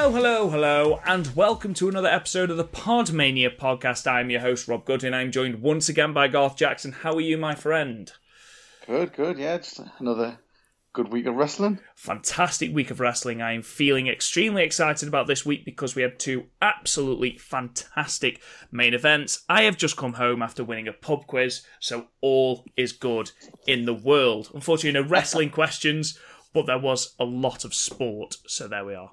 Hello, hello, hello, and welcome to another episode of the Podmania podcast. I'm your host, Rob Goodwin. I'm joined once again by Garth Jackson. How are you, my friend? Good, good. Yeah, just another good week of wrestling. Fantastic week of wrestling. I'm feeling extremely excited about this week because we had two absolutely fantastic main events. I have just come home after winning a pub quiz, so all is good in the world. Unfortunately, no wrestling questions, but there was a lot of sport, so there we are.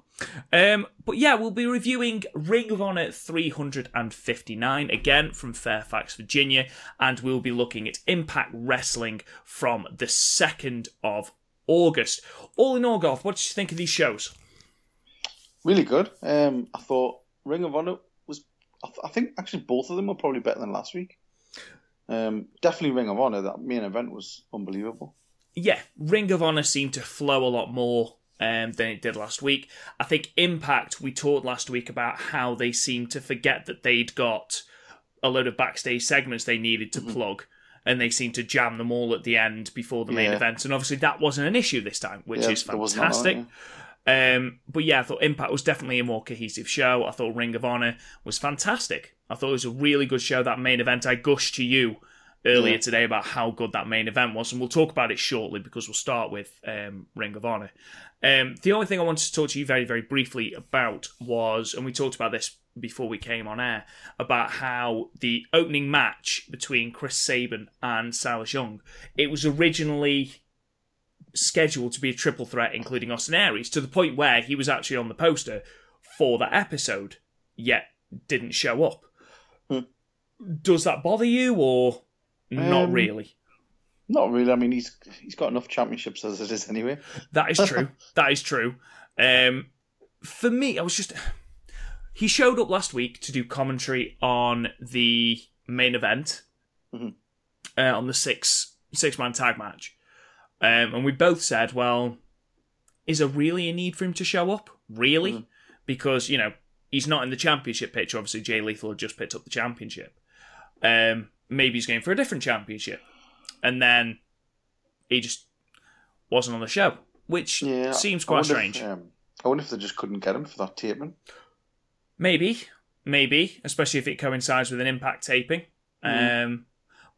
Um, but yeah, we'll be reviewing Ring of Honor 359 again from Fairfax, Virginia, and we'll be looking at Impact Wrestling from the 2nd of August. All in all, Garth, what did you think of these shows? Really good. Um, I thought Ring of Honor was. I, th- I think actually both of them were probably better than last week. Um, definitely Ring of Honor. That main event was unbelievable. Yeah, Ring of Honor seemed to flow a lot more um, than it did last week. I think Impact, we talked last week about how they seemed to forget that they'd got a load of backstage segments they needed to plug. And they seemed to jam them all at the end before the main Yeah. event. And obviously, that wasn't an issue this time, which Yeah, is there was none of fantastic. Um, but yeah, I thought Impact was definitely a more cohesive show. I thought Ring of Honor was fantastic. I thought it was a really good show. That main event, I gushed to you earlier Yeah. today about how good that main event was, and we'll talk about it shortly because we'll start with um, Ring of Honor. Um, the only thing I wanted to talk to you very, very briefly about was, and we talked about this before we came on air, about how the opening match between Chris Sabin and Silas Young, it was originally scheduled to be a triple threat, including Austin Aries, to the point where he was actually on the poster for that episode, yet didn't show up. Hmm. Does that bother you, or not Um, really? Not really. I mean, he's he's got enough championships as it is anyway. That is true. that is true. Um, for me, I was just. He showed up last week to do commentary on the main event, Mhm. uh, on the six six man tag match, um, and we both said, "Well, is there really a need for him to show up? Really? Mhm. Because you know he's not in the championship picture. Obviously, Jay Lethal had just picked up the championship. Um, maybe he's going for a different championship, and then he just wasn't on the show, which Yeah, seems quite wonder strange. If, um, I wonder if they just couldn't get him for that taping. Maybe, maybe, especially if it coincides with an impact taping. Mhm. Um,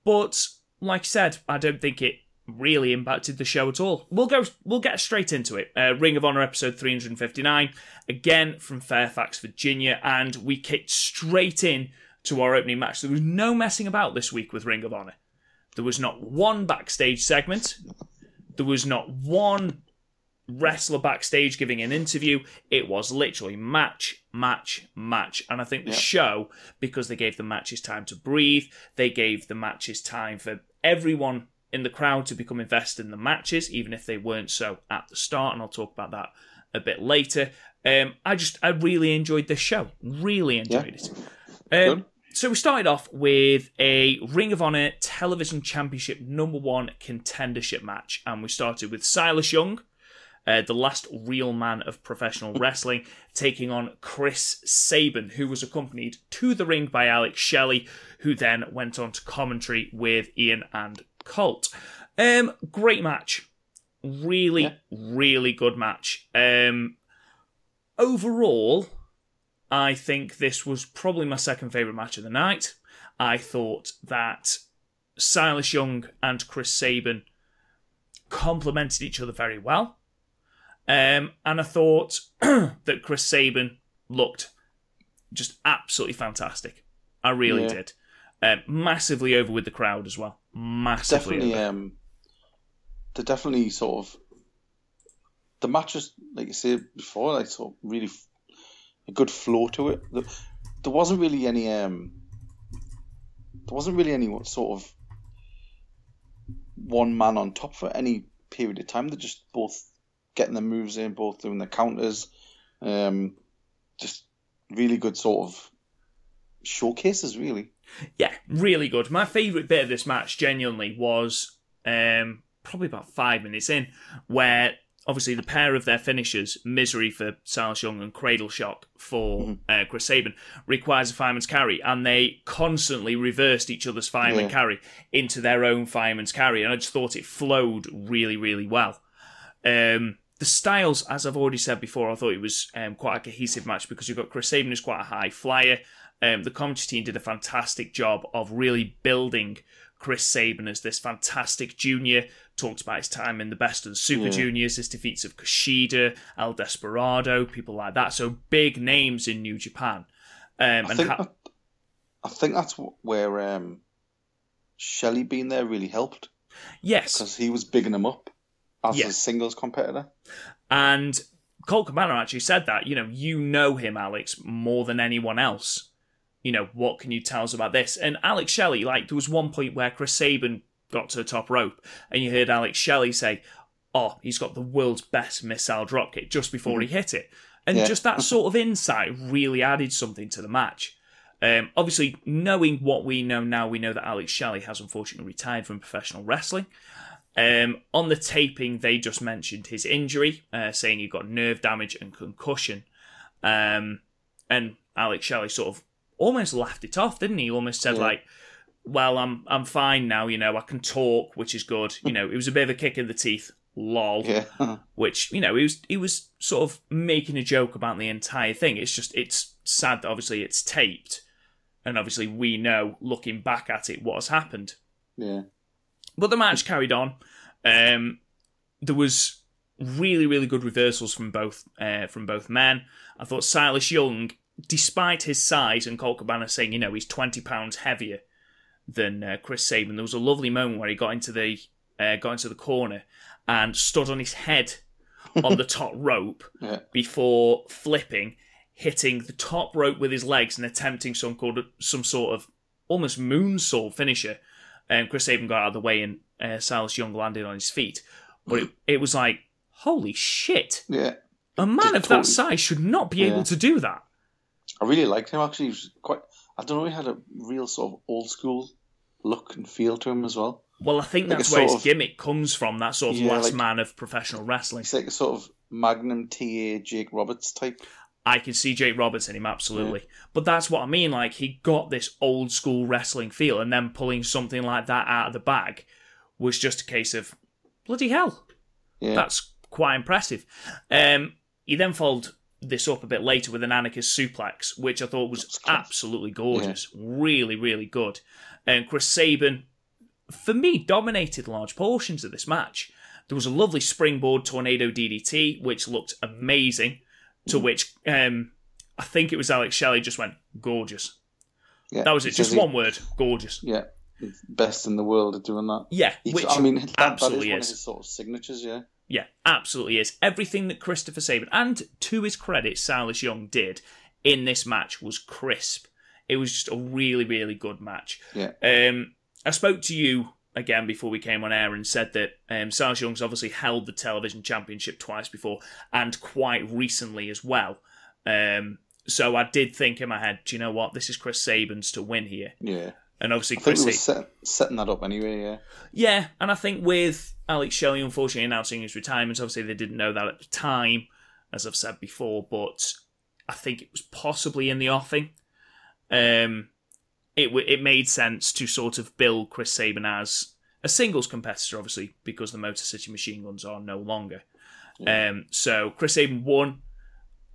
but like I said, I don't think it really impacted the show at all. We'll go. We'll get straight into it. Uh, Ring of Honor episode 359, again from Fairfax, Virginia, and we kicked straight in to our opening match. There was no messing about this week with Ring of Honor. There was not one backstage segment. There was not one wrestler backstage giving an interview. It was literally match, match, match. And I think the Yeah. show, because they gave the matches time to breathe, they gave the matches time for everyone in the crowd to become invested in the matches, even if they weren't so at the start. And I'll talk about that a bit later. Um, I just, I really enjoyed this show. Really enjoyed it. Um. So we started off with a Ring of Honor Television Championship number one contendership match, and we started with Silas Young, uh, the last real man of professional wrestling, taking on Chris Sabin, who was accompanied to the ring by Alex Shelley, who then went on to commentary with Ian and Colt. Um, great match, really, Yeah. really good match. Um, overall, I think this was probably my second favourite match of the night. I thought that Silas Young and Chris Sabin complemented each other very well. Um, and I thought that Chris Sabin looked just absolutely fantastic. I really Yeah. did. Um, massively over with the crowd as well. Massively Definitely, over. um, they definitely sort of the matches, like you said before, like sort of really a good flow to it. There, wasn't really any, um, there wasn't really any sort of one man on top for any period of time. They're just both getting the moves in, both doing the counters. Um, just really good sort of showcases, really. Yeah, really good. My favourite bit of this match, genuinely, was um, probably about five minutes in, where obviously the pair of their finishers, Misery for Silas Young and Cradle Shock for Mm-hmm. uh, Chris Sabin, requires a fireman's carry, and they constantly reversed each other's fireman Yeah. carry into their own fireman's carry, and I just thought it flowed really, really well. Um, the styles, as I've already said before, I thought it was um, quite a cohesive match because you've got Chris Sabin who's quite a high flyer. Um, the commentary team did a fantastic job of really building Chris Sabin as this fantastic junior. Talked about his time in the best of the Super Yeah. Juniors, his defeats of Kushida, El Desperado, people like that. So big names in New Japan. Um, I and think ha- that, I think that's where um, Shelley being there really helped yes, because he was bigging him up as Yeah. a singles competitor. And Colt Cabana actually said that, you know, you know him, Alex, more than anyone else. You know, what can you tell us about this? And Alex Shelley, like, there was one point where Chris Sabin got to the top rope, and you heard Alex Shelley say, Oh, he's got the world's best missile dropkick just before he hit it. And Yeah. just that sort of insight really added something to the match. Um, obviously, knowing what we know now, we know that Alex Shelley has unfortunately retired from professional wrestling. Um, on the taping, they just mentioned his injury, uh, saying he got nerve damage and concussion. Um, and Alex Shelley sort of almost laughed it off, didn't he? He almost said Yeah. like, "Well, I'm I'm fine now. You know, I can talk, which is good. You know, it was a bit of a kick in the teeth, lol." Yeah, Which you know, he was he was sort of making a joke about the entire thing. It's just it's sad that obviously it's taped, and obviously we know looking back at it what has happened. yeah, But the match carried on. Um, there was really, really good reversals from both uh, from both men. I thought Silas Young, despite his size, and Colt Cabana saying, you know, he's twenty pounds heavier than uh, Chris Sabin. There was a lovely moment where he got into the uh, got into the corner and stood on his head on the top rope yeah, before flipping, hitting the top rope with his legs and attempting some called some sort of almost moonsault finisher. And Chris Sabin got out of the way and uh, Silas Young landed on his feet. But it, it was like, holy shit! yeah. A man of that size should not be Yeah. able to do that. I really liked him actually. He was quite. I don't know. He had a real sort of old school look and feel to him as well. Well, I think Like that's where his of- gimmick comes from. That sort of Yeah, last like- man of professional wrestling. He's like a sort of Magnum TA Jake Roberts type. I can see Jake Roberts in him absolutely, but that's what I mean. Like he got this old school wrestling feel, and then pulling something like that out of the bag was just a case of bloody hell. Yeah, That's quite impressive. Um, he then followed this up a bit later with an anarchist suplex, which I thought was absolutely gorgeous, really, really good. And Chris Sabin, for me, dominated large portions of this match. There was a lovely springboard tornado DDT, which looked amazing. To which um, I think it was Alex Shelley just went gorgeous. yeah. That was it, just he- one word, gorgeous. Yeah, best in the world at doing that. Yeah, which I mean, that, that is absolutely one is. of his sort of signatures. Yeah, Yeah, absolutely is. Everything that Christopher Sabin, and to his credit, Silas Young did in this match was crisp. It was just a really, really good match. yeah, Um, I spoke to you again before we came on air and said that um, Silas Young's obviously held the television championship twice before and quite recently as well. Um, so I did think in my head, do you know what? This is Chris Sabin's to win here. yeah. And obviously, I think Chris we were Sa- set, setting that up anyway. Yeah, yeah, and I think with Alex Shelley unfortunately announcing his retirement, obviously they didn't know that at the time, as I've said before, but I think it was possibly in the offing. Um, it w- it made sense to sort of build Chris Sabin as a singles competitor, obviously because the Motor City Machine Guns are no longer. Um, so Chris Sabin won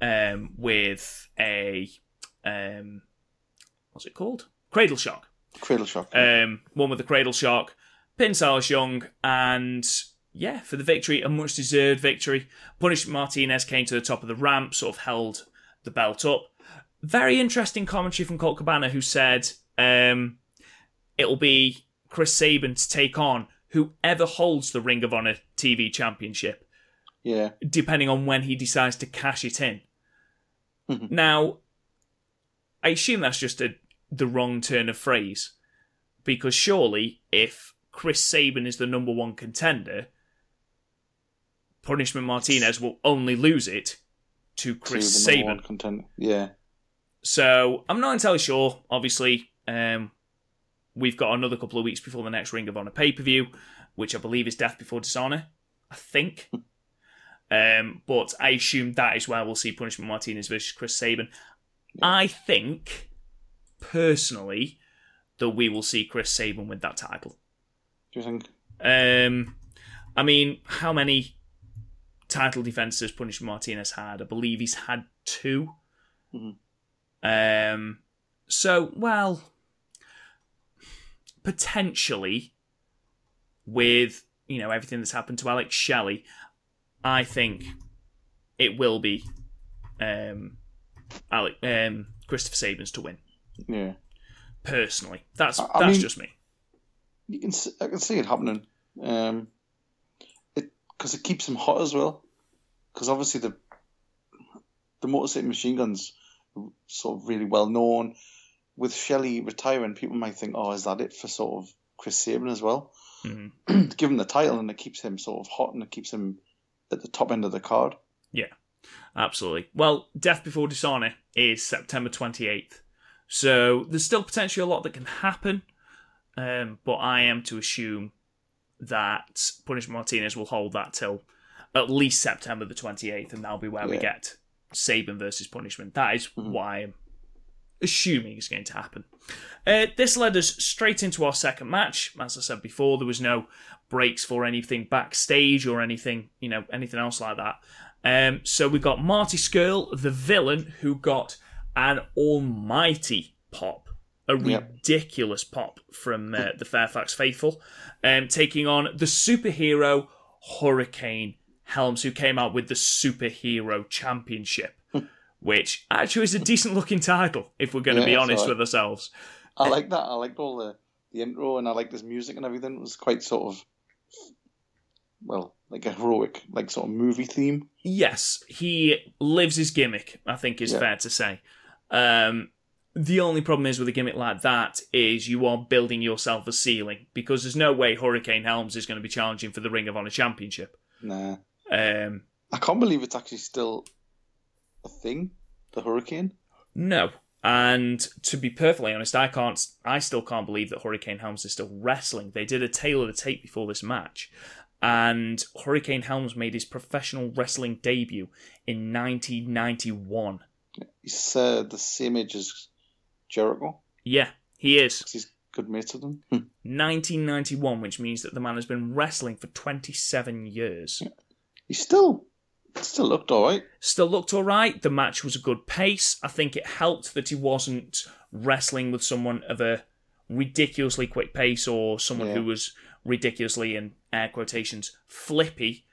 um, with a um, what's it called? Cradle Shock Cradle Shock. um, one with the cradle shock, pin Silas Young, and yeah, for the victory, a much deserved victory. Punishment Martinez came to the top of the ramp, sort of held the belt up. Very interesting commentary from Colt Cabana, who said um, it'll be Chris Sabin to take on whoever holds the Ring of Honor TV Championship, yeah, depending on when he decides to cash it in. Mhm. Now, I assume that's just a the wrong turn of phrase, because surely if Chris Sabin is the number one contender, Punishment Martinez will only lose it to Chris Sabin. Yeah, So I'm not entirely sure. Obviously, um, we've got another couple of weeks before the next Ring of Honor pay per view, which I believe is Death Before Dishonor. I think. um, but I assume that is where we'll see Punishment Martinez versus Chris Sabin. I think, personally, that we will see Chris Sabin with that title. Do you think? Um, I mean, how many title defenses Punishment Martinez had? I believe he's had 2 Mhm. Um, so well, potentially with you know everything that's happened to Alex Shelley, I think it will be um, Alec, um, Christopher Sabins to win. Yeah. Personally, that's I- I that's mean- just me. You can see, I can see it happening. Um, it because it keeps him hot as well. Because obviously the the Motor City Machine Guns sort of really well known. With Shelley retiring, people might think, "Oh, is that it for sort of Chris Sabin as well?" Mhm. Give him the title, and it keeps him sort of hot, and it keeps him at the top end of the card. Yeah, absolutely. Well, Death Before Dishonor is September 28th. So there's still potentially a lot that can happen. Um, but I am to assume that Punishment Martinez will hold that till at least September the 28th, and that'll be where we get Sabin versus Punishment. That is why, I am assuming is going to happen. Uh, this led us straight into our second match. As I said before, there was no breaks for anything backstage or anything, you know, anything else like that. Um, so we got Marty Skrull, the villain, who got an almighty pop, a Yep. ridiculous pop from uh, the Fairfax faithful, um, taking on the superhero Hurricane Helms, who came out with the superhero championship, which actually is a decent looking title if we're going to Yeah, be honest alright. with ourselves. I like that. I liked all the, the intro, and I liked this music and everything. It was quite sort of, well, like a heroic, like sort of movie theme. yes, he lives his gimmick, I think is Yeah. fair to say. Um, the only problem is with a gimmick like that is you are building yourself a ceiling because there's no way Hurricane Helms is going to be challenging for the Ring of Honor Championship. Nah, Um, I can't believe it's actually still a thing. The Hurricane. no. And to be perfectly honest, I can't. I still can't believe that Hurricane Helms is still wrestling. They did a tail of the tape before this match, and Hurricane Helms made his professional wrestling debut in 1991. He's uh, the same age as Jericho. Yeah, he is. he's good mates with him. Hmm. 1991, which means that the man has been wrestling for 27 years. He still, still looked all right. Still looked alright. The match was a good pace. I think it helped that he wasn't wrestling with someone of a ridiculously quick pace or someone Yeah. who was ridiculously, in air quotations, flippy.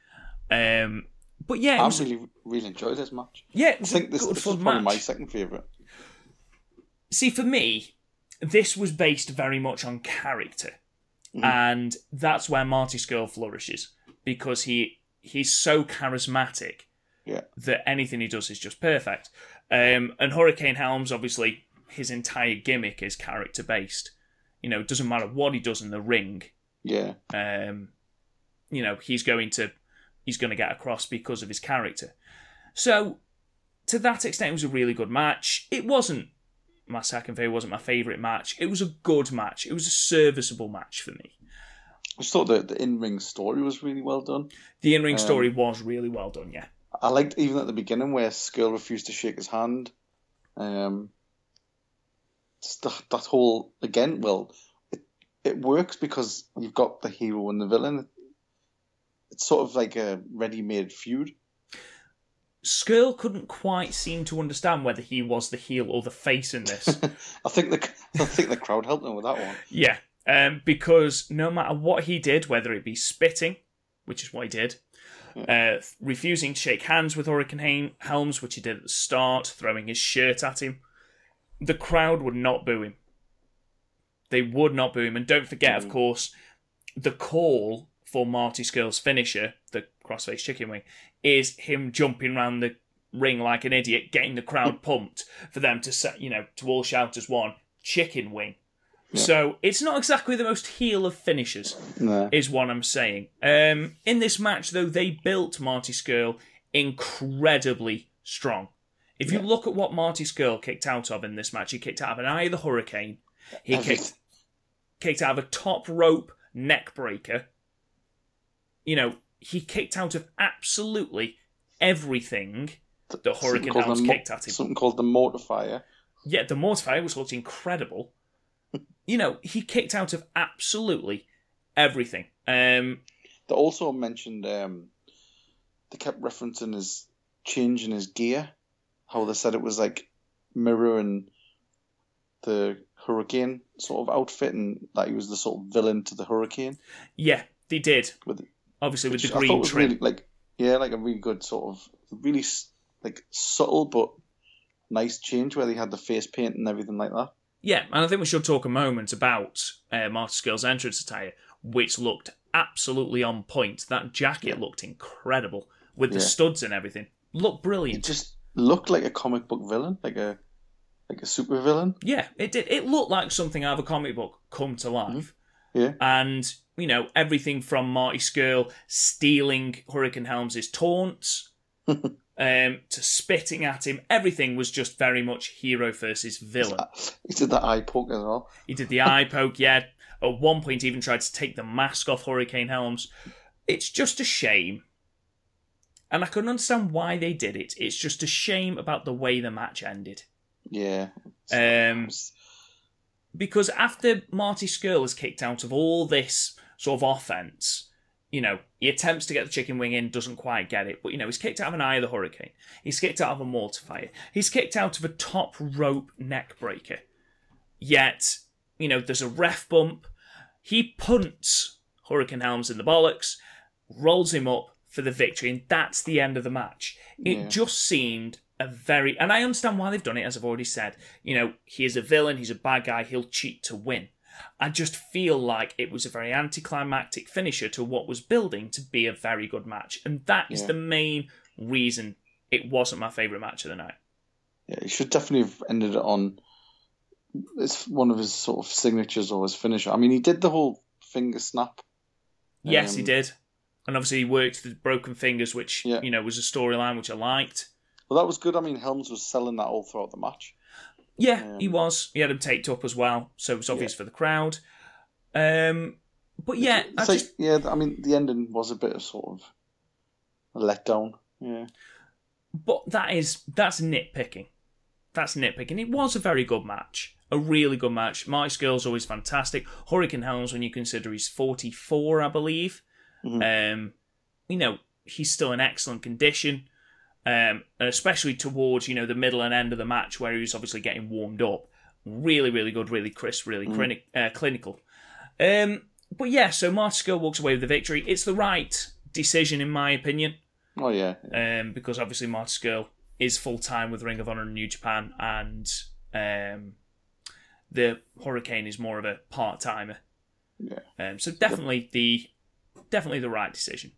Um, but yeah, I was, really, really enjoyed this match. yeah, it I think this, this was probably match. my second favorite. See, for me, this was based very much on character, and that's where Marty Skrull flourishes because he he's so charismatic Yeah. that anything he does is just perfect. Um, and Hurricane Helms, obviously, his entire gimmick is character based. You know, it doesn't matter what he does in the ring. Yeah, Um, you know, he's going to he's going to get across because of his character. So, to that extent, it was a really good match. It wasn't my second favorite, wasn't my favorite match. It was a good match. It was a serviceable match for me. I just thought the, the in ring story was really well done. The in ring Um, story was really well done. Yeah, I liked even at the beginning where Skrull refused to shake his hand. Um, that, that whole again, well, it, it works because you've got the hero and the villain. It's sort of like a ready-made feud. Skrull couldn't quite seem to understand whether he was the heel or the face in this. I think the I think the crowd helped him with that one. Yeah, um, because no matter what he did, whether it be spitting, which is what he did, uh, refusing to shake hands with Hurricane Helms, which he did at the start, throwing his shirt at him, the crowd would not boo him. They would not boo him. And don't forget, of course, the call for Marty Skrull's finisher, the crossface chicken wing, is him jumping around the ring like an idiot, getting the crowd pumped for them to, sa- you know, to all shout as one, chicken wing. So it's not exactly the most heel of finishers, is what I'm saying. Um, in this match, though, they built Marty Skrull incredibly strong. If you look at what Marty Skrull kicked out of in this match, he kicked out of an Eye of the Hurricane. He kicked kicked out of a top rope neck breaker. You know, he kicked out of absolutely everything that Hurricane called Helms the mo- kicked at him. Something called the mortifier. Yeah, the Mortifier was looked incredible. you know, he kicked out of absolutely everything. Um, They also mentioned um, they kept referencing his changing his gear. How they said it was like mirroring the Hurricane sort of outfit, and that he was the sort of villain to the Hurricane. yeah, they did. With Obviously, with which the I thought green was trim. really like yeah, like a really good sort of really like subtle but nice change where they had the face paint and everything like that. Yeah, and I think we should talk a moment about uh, Marty Skrull's entrance attire, which looked absolutely on point. That jacket looked incredible with the Yeah. studs and everything. Looked It brilliant. just looked like a comic book villain, like a like a super villain. Yeah, it did. It looked like something out of a comic book come to life. Yeah. And, you know, everything from Marty Skrull stealing Hurricane Helms' taunts um, to spitting at him, everything was just very much hero versus villain. He did that eye poke as well. He did the eye poke, yeah. At one point, even tried to take the mask off Hurricane Helms. It's just a shame. And I can understand why they did it. It's just a shame about the way the match ended. Yeah. Um, because after Marty Skrull is kicked out of all this sort of offense, you know, he attempts to get the chicken wing in, doesn't quite get it, but you know, he's kicked out of an eye of the hurricane. He's kicked out of a mortifier. He's kicked out of a top rope neck breaker. Yet, you know, there's a ref bump. He punts Hurricane Helms in the bollocks, rolls him up for the victory, and that's the end of the match. It Yeah. just seemed a very, and I understand why they've done it, as I've already said. You know, he is a villain, he's a bad guy, he'll cheat to win. I just feel like it was a very anticlimactic finisher to what was building to be a very good match, and that is Yeah. the main reason it wasn't my favourite match of the night. Yeah, he should definitely have ended it on. It's one of his sort of signatures or his finisher. I mean, he did the whole finger snap. Yes, he Um, did. And obviously, he worked the broken fingers, which Yeah. you know was a storyline which I liked. Well, that was good. I mean, Helms was selling that all throughout the match. Yeah, he Um, was. He had him taped up as well, so it was obvious for the crowd. Um, but yeah, I like, just yeah. I mean, the ending was a bit of sort of a letdown. Yeah, but that is that's nitpicking. That's nitpicking. It was a very good match, a really good match. Marty Skrull's always fantastic. Hurricane Helms, when you consider he's forty four, I believe. Um, you know, he's still in excellent condition. Um, and especially towards you know the middle and end of the match where he was obviously getting warmed up. Really, really good, really crisp, really clini- uh, clinical. Um, but yeah, so Marty Skrull walks away with the victory. It's the right decision in my opinion, oh yeah, um, because obviously Marty Skrull is full time with Ring of Honor and New Japan, and um, the Hurricane is more of a part timer. yeah. Um, so definitely the definitely the right decision.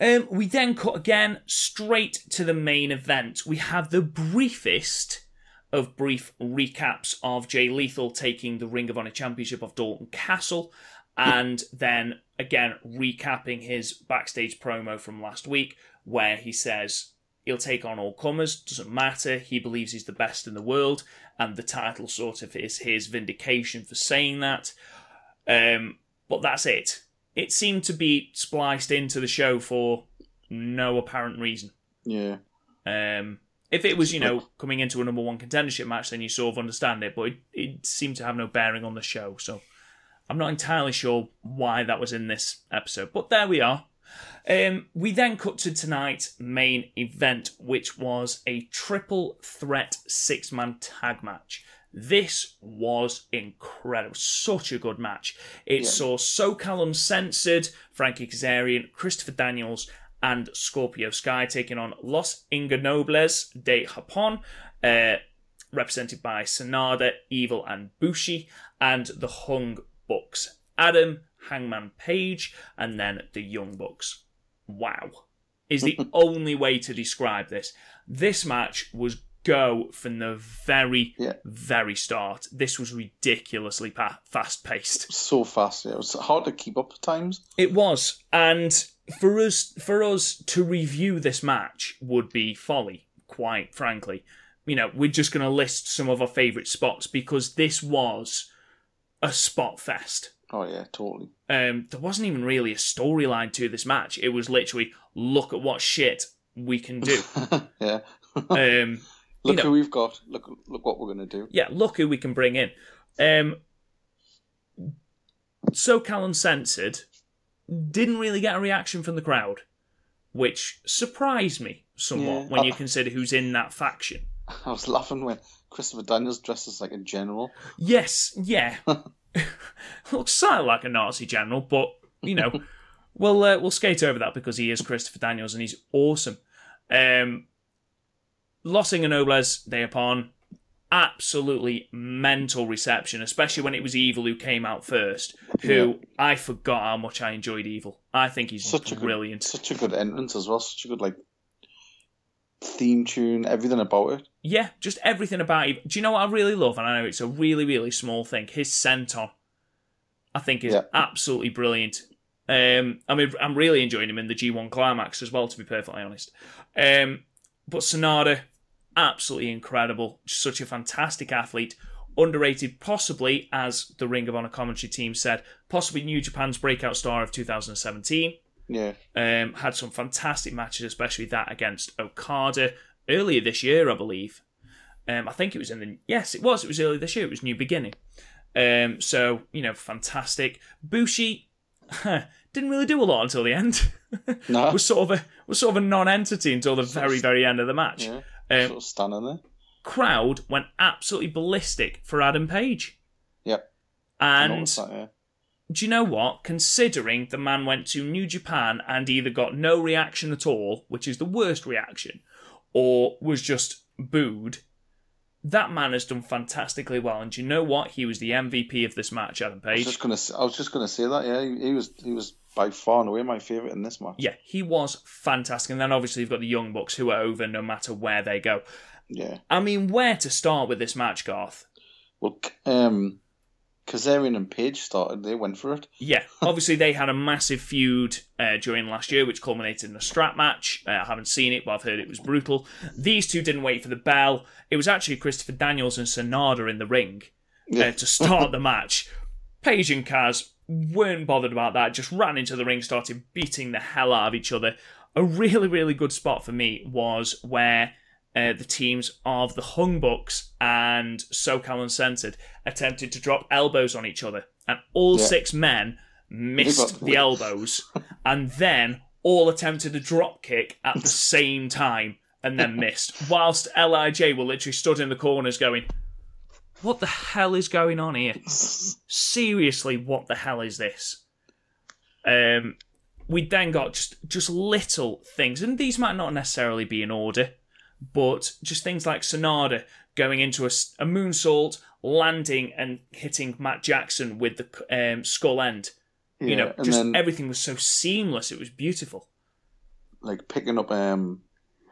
Um, we then cut again straight to the main event. We have the briefest of brief recaps of Jay Lethal taking the Ring of Honor Championship of Dalton Castle, and then again recapping his backstage promo from last week, where he says he'll take on all comers, doesn't matter. He believes he's the best in the world, and the title sort of is his vindication for saying that. Um, but that's it. It seemed to be spliced into the show for no apparent reason. yeah. Um, if it was, you know, coming into a number one contendership match, then you sort of understand it, but it, it seemed to have no bearing on the show. So I'm not entirely sure why that was in this episode, but there we are. Um, we then cut to tonight's main event, which was a triple threat six man tag match. This was incredible. Such a good match. It Yeah. saw SoCal Uncensored, Frankie Kazarian, Christopher Daniels, and Scorpio Sky taking on Los Ingobernables de Japón, uh, represented by Sanada, Evil, and Bushi, and the Hung Bucks. Adam, Hangman Page, and then the Young Bucks. Wow. Is the only way to describe this. This match was go from the very, Yeah. very start. This was ridiculously pa- fast paced. So fast. Yeah, it was hard to keep up at times. It was, and for us, for us to review this match would be folly, quite frankly. You know, we're just going to list some of our favourite spots because this was a spot fest. Oh yeah, totally. Um, there wasn't even really a storyline to this match. It was literally, look at what shit we can do. yeah. Um, Look know- who we've got. Look look what we're gonna do. yeah, look who we can bring in. Um, SoCal Uncensored didn't really get a reaction from the crowd, which surprised me somewhat Yeah. when you consider who's in that faction. I was laughing when Christopher Daniels dressed as like a general. Yes, yeah, looks slightly like a Nazi general, but you know, we'll uh, we'll skate over that because he is Christopher Daniels and he's awesome. Um, Los Nobles thereupon, absolutely mental reception, especially when it was Evil who came out first. Who I forgot how much I enjoyed Evil. I think he's Such a good, brilliant. such a good entrance as well. Such a good like theme tune. Everything about it. Yeah, just everything about him. Do you know what I really love? And I know it's a really, really small thing. His senton, I think, is Yeah. absolutely brilliant. Um, I mean, I'm really enjoying him in the G1 Climax as well, to be perfectly honest. Um, but Sanada, absolutely incredible. Such a fantastic athlete. Underrated, possibly, as the Ring of Honor commentary team said, possibly New Japan's breakout star of 2017. Yeah. Um, had some fantastic matches, especially that against Okada earlier this year, I believe. Um, I think it was in the yes, it was. It was earlier this year. It was New Beginning. Um, so you know, fantastic. Bushi didn't really do a lot until the end. No. was sort of a was sort of a non-entity until the very very end of the match. Yeah. Um, sort of standing there. crowd went absolutely ballistic for Adam Page, Yep. And that, yeah. do you know what? Considering the man went to New Japan and either got no reaction at all, which is the worst reaction, or was just booed, that man has done fantastically well. And do you know what? He was the MVP of this match, Adam I was Page. just gonna. s- I was just gonna say that. Yeah, he, he was. He was by far and away my favorite in this match. Yeah, he was fantastic. And then obviously you've got the Young Bucks who are over no matter where they go. Yeah. I mean, where to start with this match, Garth? Well, um, Kazarian and Page started. They went for it. Yeah, obviously they had a massive feud uh, during last year, which culminated in a strap match. Uh, I haven't seen it, but I've heard it was brutal. These two didn't wait for the bell. It was actually Christopher Daniels and Sanada in the ring uh, Yeah. to start the match. Page and Kaz weren't bothered about that, just ran into the ring, started beating the hell out of each other. A really, really good spot for me was where uh, the teams of the Hung Bucks and SoCal Uncensored attempted to drop elbows on each other, and all Yeah. six men missed the elbows, and then all attempted a drop kick at the same time and then missed, whilst Lij were literally stood in the corners going, "What the hell is going on here? Seriously, what the hell is this?" Um, we then got just just little things, and these might not necessarily be in order, but just things like Sanada going into a, a moonsault, landing and hitting Matt Jackson with the um, skull end. Yeah, You know, just then everything was so seamless. It was beautiful. like picking up um,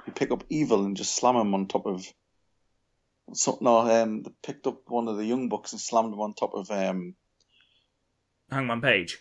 you pick up Evil and just slam him on top of. So, no, um, they picked up one of the young bucks and slammed him on top of um, Hangman Page.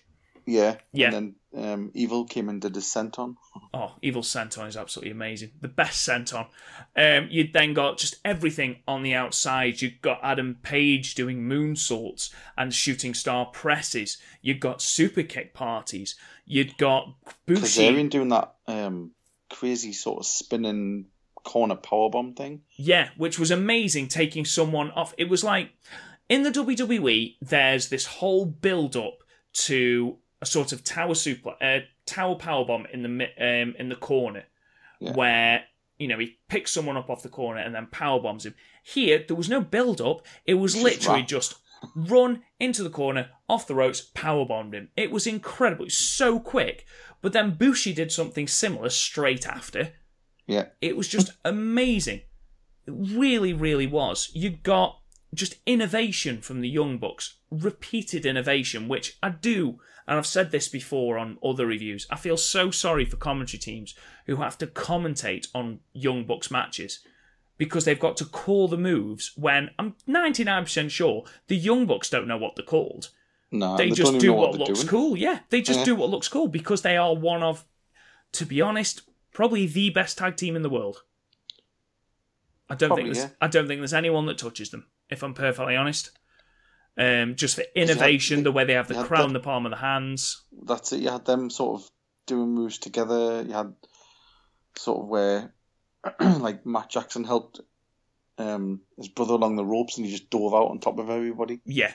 Yeah, Yeah. And then um, Evil came and did his senton. Oh, Evil Senton is absolutely amazing. The best Senton. Um, you'd then got just everything on the outside. You've got Adam Page doing moonsaults and shooting star presses. You've got super kick parties. You'd got Bushi. Kazarian doing that um, crazy sort of spinning corner powerbomb thing. Yeah, which was amazing taking someone off. It was like in the WWE, there's this whole build up to a sort of tower super, uh, tower powerbomb in the um, in the corner, Yeah. where you know he picks someone up off the corner and then power bombs him. Here, there was no build up. It was Just literally run. just run into the corner, off the ropes, power bombed him. It was incredible. It was so quick. But then Bushi did something similar straight after. Yeah, It was just amazing. It really, really was. You got just innovation from the Young Bucks, repeated innovation, which I do, and I've said this before on other reviews. I feel so sorry for commentary teams who have to commentate on Young Bucks matches because they've got to call the moves when I'm 99% sure the Young Bucks don't know what they're called. no, They, don't just do what, they're looks doing. cool. Yeah, they just Yeah. do what looks cool because they are one of, to be honest, probably the best tag team in the world. I don't Probably, think there's, yeah. I don't think there's anyone that touches them. If I'm perfectly honest, um, just for innovation, the way they have the crown, that- the palm of the hands. That's it. You had them sort of doing moves together. You had sort of where like Matt Jackson helped um, his brother along the ropes, and he just dove out on top of everybody. Yeah.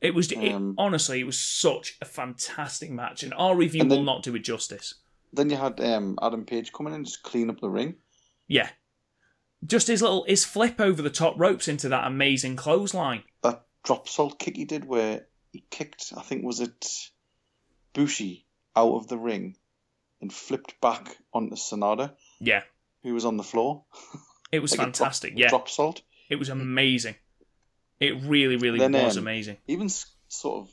It was it, Um, honestly, it was such a fantastic match, and our review And then- will not do it justice. Then you had um, Adam Page come in and just clean up the ring. Yeah, just his little his flip over the top ropes into that amazing clothesline. Drop salt kick he did, where he kicked, I think was it Bushi out of the ring and flipped back onto Sonata, Yeah, who was on the floor. it was Like a drop- fantastic. yeah, drop salt. it was amazing. It really, really Then, was um, amazing. even sort of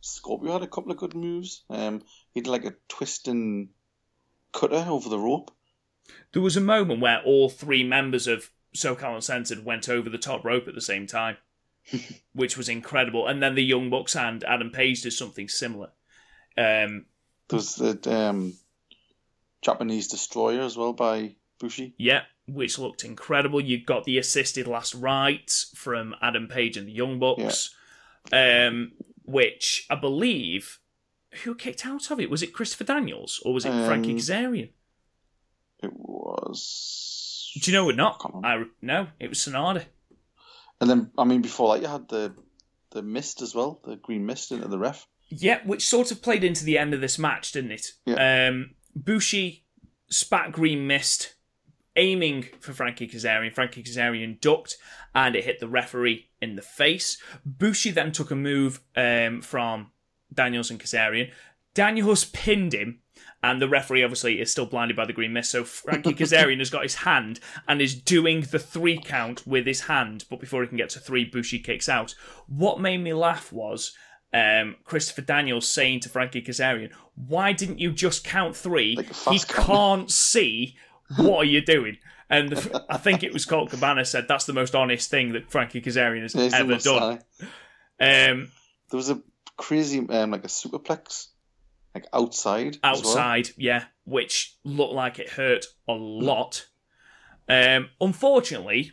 Scorpio had a couple of good moves. Um, he did like a twist and cutter over the rope. There was a moment where all three members of SoCal Uncensored went over the top rope at the same time, which was incredible. And then the Young Bucks and Adam Page did something similar. Um, There was the um, Japanese Destroyer as well by Bushi. Yeah, which looked incredible. You got the assisted last right from Adam Page and the Young Bucks, um, which I believe who kicked out of it was it Christopher Daniels or was it Frankie Um, Kazarian? It was. Do you know or not? I no, it was Sonata. And then, I mean, before that, you had the the mist as well, the green mist into the ref. Yeah, which sort of played into the end of this match, didn't it? Um, Bushi spat green mist, aiming for Frankie Kazarian. Frankie Kazarian ducked, and it hit the referee in the face. Bushi then took a move um, from Daniels and Kazarian. Daniels pinned him, and the referee obviously is still blinded by the green mist. So Frankie Kazarian has got his hand and is doing the three count with his hand, but before he can get to three, Bushi kicks out. What made me laugh was um, Christopher Daniels saying to Frankie Kazarian, "Why didn't you just count three? Like he count." can't see. What are you doing?" And the, I think it was Colt Cabana said that's the most honest thing that Frankie Kazarian has Yeah, he's the ever done. Um, There was a crazy, um, like a superplex, like outside. as well. outside, yeah, which looked like it hurt a lot. Um, unfortunately,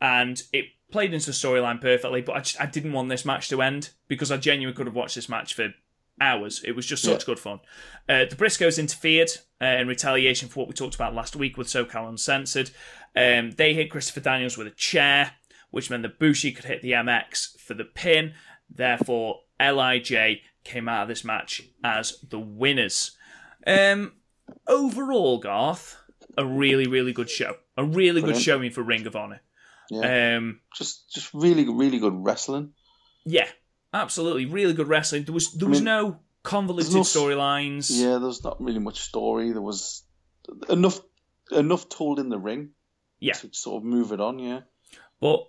and it played into the storyline perfectly, but I just I didn't want this match to end because I genuinely could have watched this match for hours. It was just such Yeah. good fun. Uh, the Briscoes interfered uh, in retaliation for what we talked about last week with SoCal Uncensored. Um, they hit Christopher Daniels with a chair, which meant that Bushi could hit the MX for the pin. Therefore, Lij came out of this match as the winners. Um, overall, Garth, a really, really good show. A really good showing for Ring of Honor. Yeah. Um, just, just really, really good wrestling. yeah, absolutely, really good wrestling. There was there was mean, no convoluted no- storylines. Yeah, there's not really much story. There was enough, enough told in the ring. Yeah. To sort of move it on. Yeah. But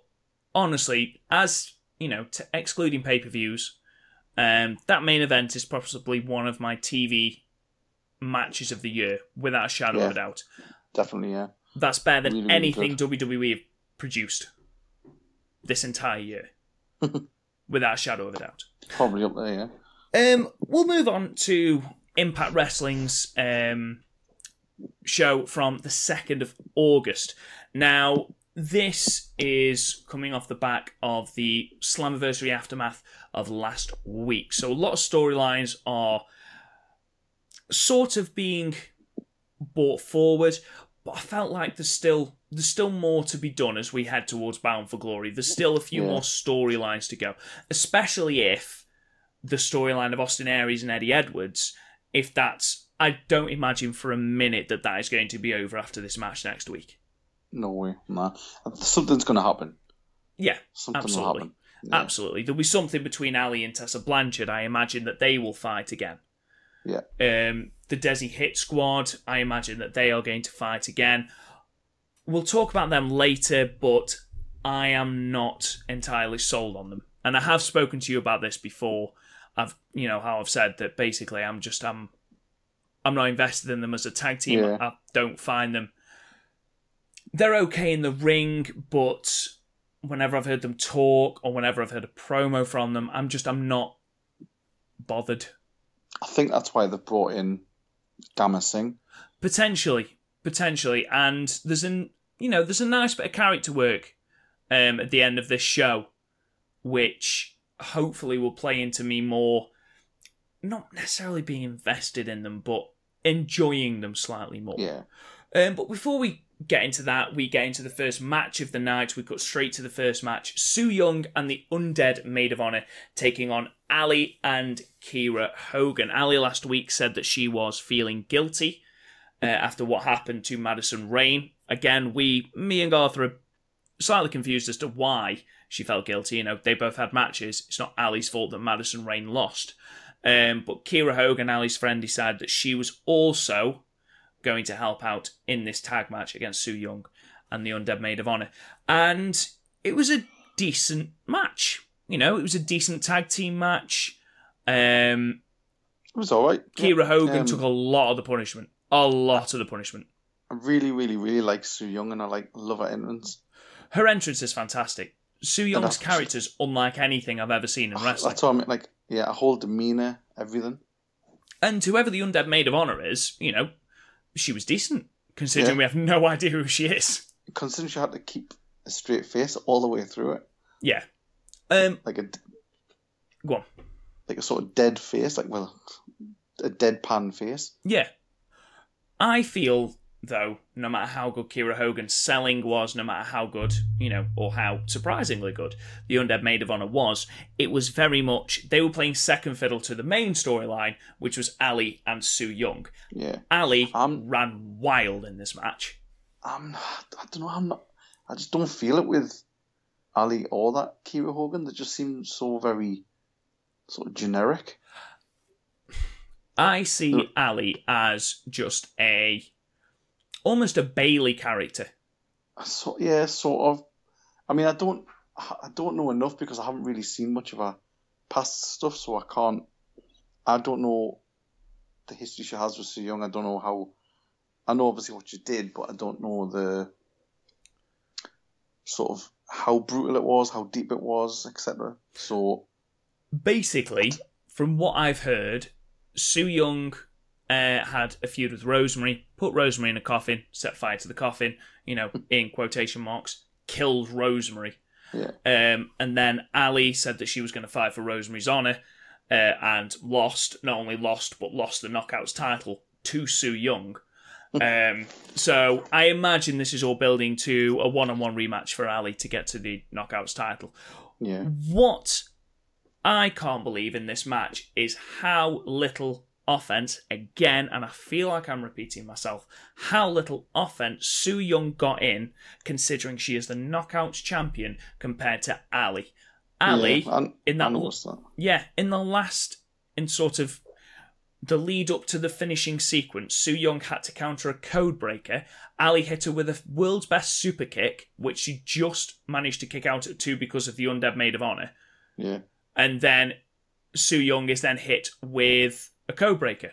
honestly, as you know, to excluding pay per views, um, that main event is possibly one of my TV matches of the year, without a shadow of a doubt. Definitely. Yeah. That's better than Really, really anything WWE have produced this entire year, without a shadow of a doubt. Probably up there. Yeah. Um, we'll move on to Impact Wrestling's um, show from the 2nd of August. Now, this is coming off the back of the Slammiversary aftermath of last week. So, a lot of storylines are sort of being brought forward, but I felt like there's still there's still more to be done as we head towards Bound for Glory. There's still a few Yeah. more storylines to go, especially if the storyline of Austin Aries and Eddie Edwards, if that's I don't imagine for a minute that that is going to be over after this match next week. No way. Nah. Something's going to happen. Yeah, Something will Absolutely. happen. Yeah. absolutely. There'll be something between Allie and Tessa Blanchard. I imagine that they will fight again. Yeah. Um, the Desi Hit Squad, I imagine that they are going to fight again. We'll talk about them later, but I am not entirely sold on them. And I have spoken to you about this before. I've, you know, how I've said that basically I'm just I'm, I'm not invested in them as a tag team. Yeah. I don't find them. They're okay in the ring, but whenever I've heard them talk or whenever I've heard a promo from them, I'm just I'm not bothered. I think that's why they've brought in Gama Singh. Potentially, potentially, and there's an you know, there's a nice bit of character work um, at the end of this show, which hopefully will play into me more, not necessarily being invested in them, but enjoying them slightly more. Yeah. Um, but before we get into that, we get into the first match of the night. We cut straight to the first match. Su Yung and the Undead Maid of Honor taking on Allie and Kiera Hogan. Allie last week said that she was feeling guilty uh, after what happened to Madison Rayne. Again, we, me and Arthur are slightly confused as to why she felt guilty. You know, they both had matches. It's not Allie's fault that Madison Rayne lost. Um, but Kiera Hogan, Allie's friend, decided that she was also going to help out in this tag match against Su Yung and the Undead Maid of Honor. And it was a decent match. You know, it was a decent tag team match. Um, It was all right. Yeah. Hogan Um, took a lot of the punishment. A lot of the punishment. I really, really, really like Su Yung, and I like love her entrance. Her entrance is fantastic. Su Yung's that's- character's unlike anything I've ever seen in wrestling. That's what I mean. Like, yeah, her whole demeanor, everything. And whoever the Undead Maid of Honor is, you know, she was decent, considering Yeah. we have no idea who she is. Considering she had to keep a straight face all the way through it, Yeah. Um, like a go on. like a sort of dead face, like well, a deadpan face. Yeah. I feel, though, no matter how good Kiera Hogan's selling was, no matter how good, you know, or how surprisingly good the Undead Maid of Honor was, it was very much, they were playing second fiddle to the main storyline, which was Allie and Su Yung. Yeah, Allie Um, ran wild in this match. I'm. I don't know. I'm not. I just don't feel it with Allie or that Kiera Hogan. They just seem so very sort of generic. I see Allie as just a, almost a Bayley character. So yeah, sort of. I mean, I don't. I don't know enough because I haven't really seen much of her past stuff, so I can't. I don't know the history she has with Su Yung. I don't know how. I know obviously what she did, but I don't know the sort of how brutal it was, how deep it was, etc. So basically, from what I've heard, Su Yung uh, had a feud with Rosemary, put Rosemary in a coffin, set fire to the coffin, you know, in quotation marks, killed Rosemary. yeah, Um, and then Allie said that she was going to fight for Rosemary's honour uh, and lost, not only lost, but lost the Knockouts title to Su Yung. um, so I imagine this is all building to a one on one rematch for Allie to get to the Knockouts title. yeah, What I can't believe in this match is how little offense, again, and I feel like I'm repeating myself, how little offense Su Yung got in, considering she is the Knockouts champion compared to Allie. Allie, yeah, I, in that that. yeah, in the last, in sort of the lead up to the finishing sequence, Su Yung had to counter a code breaker. Allie hit her with a world's best super kick, which she just managed to kick out at two because of the Undead Maid of Honor. Yeah, And then Sue Young is then hit with a code breaker,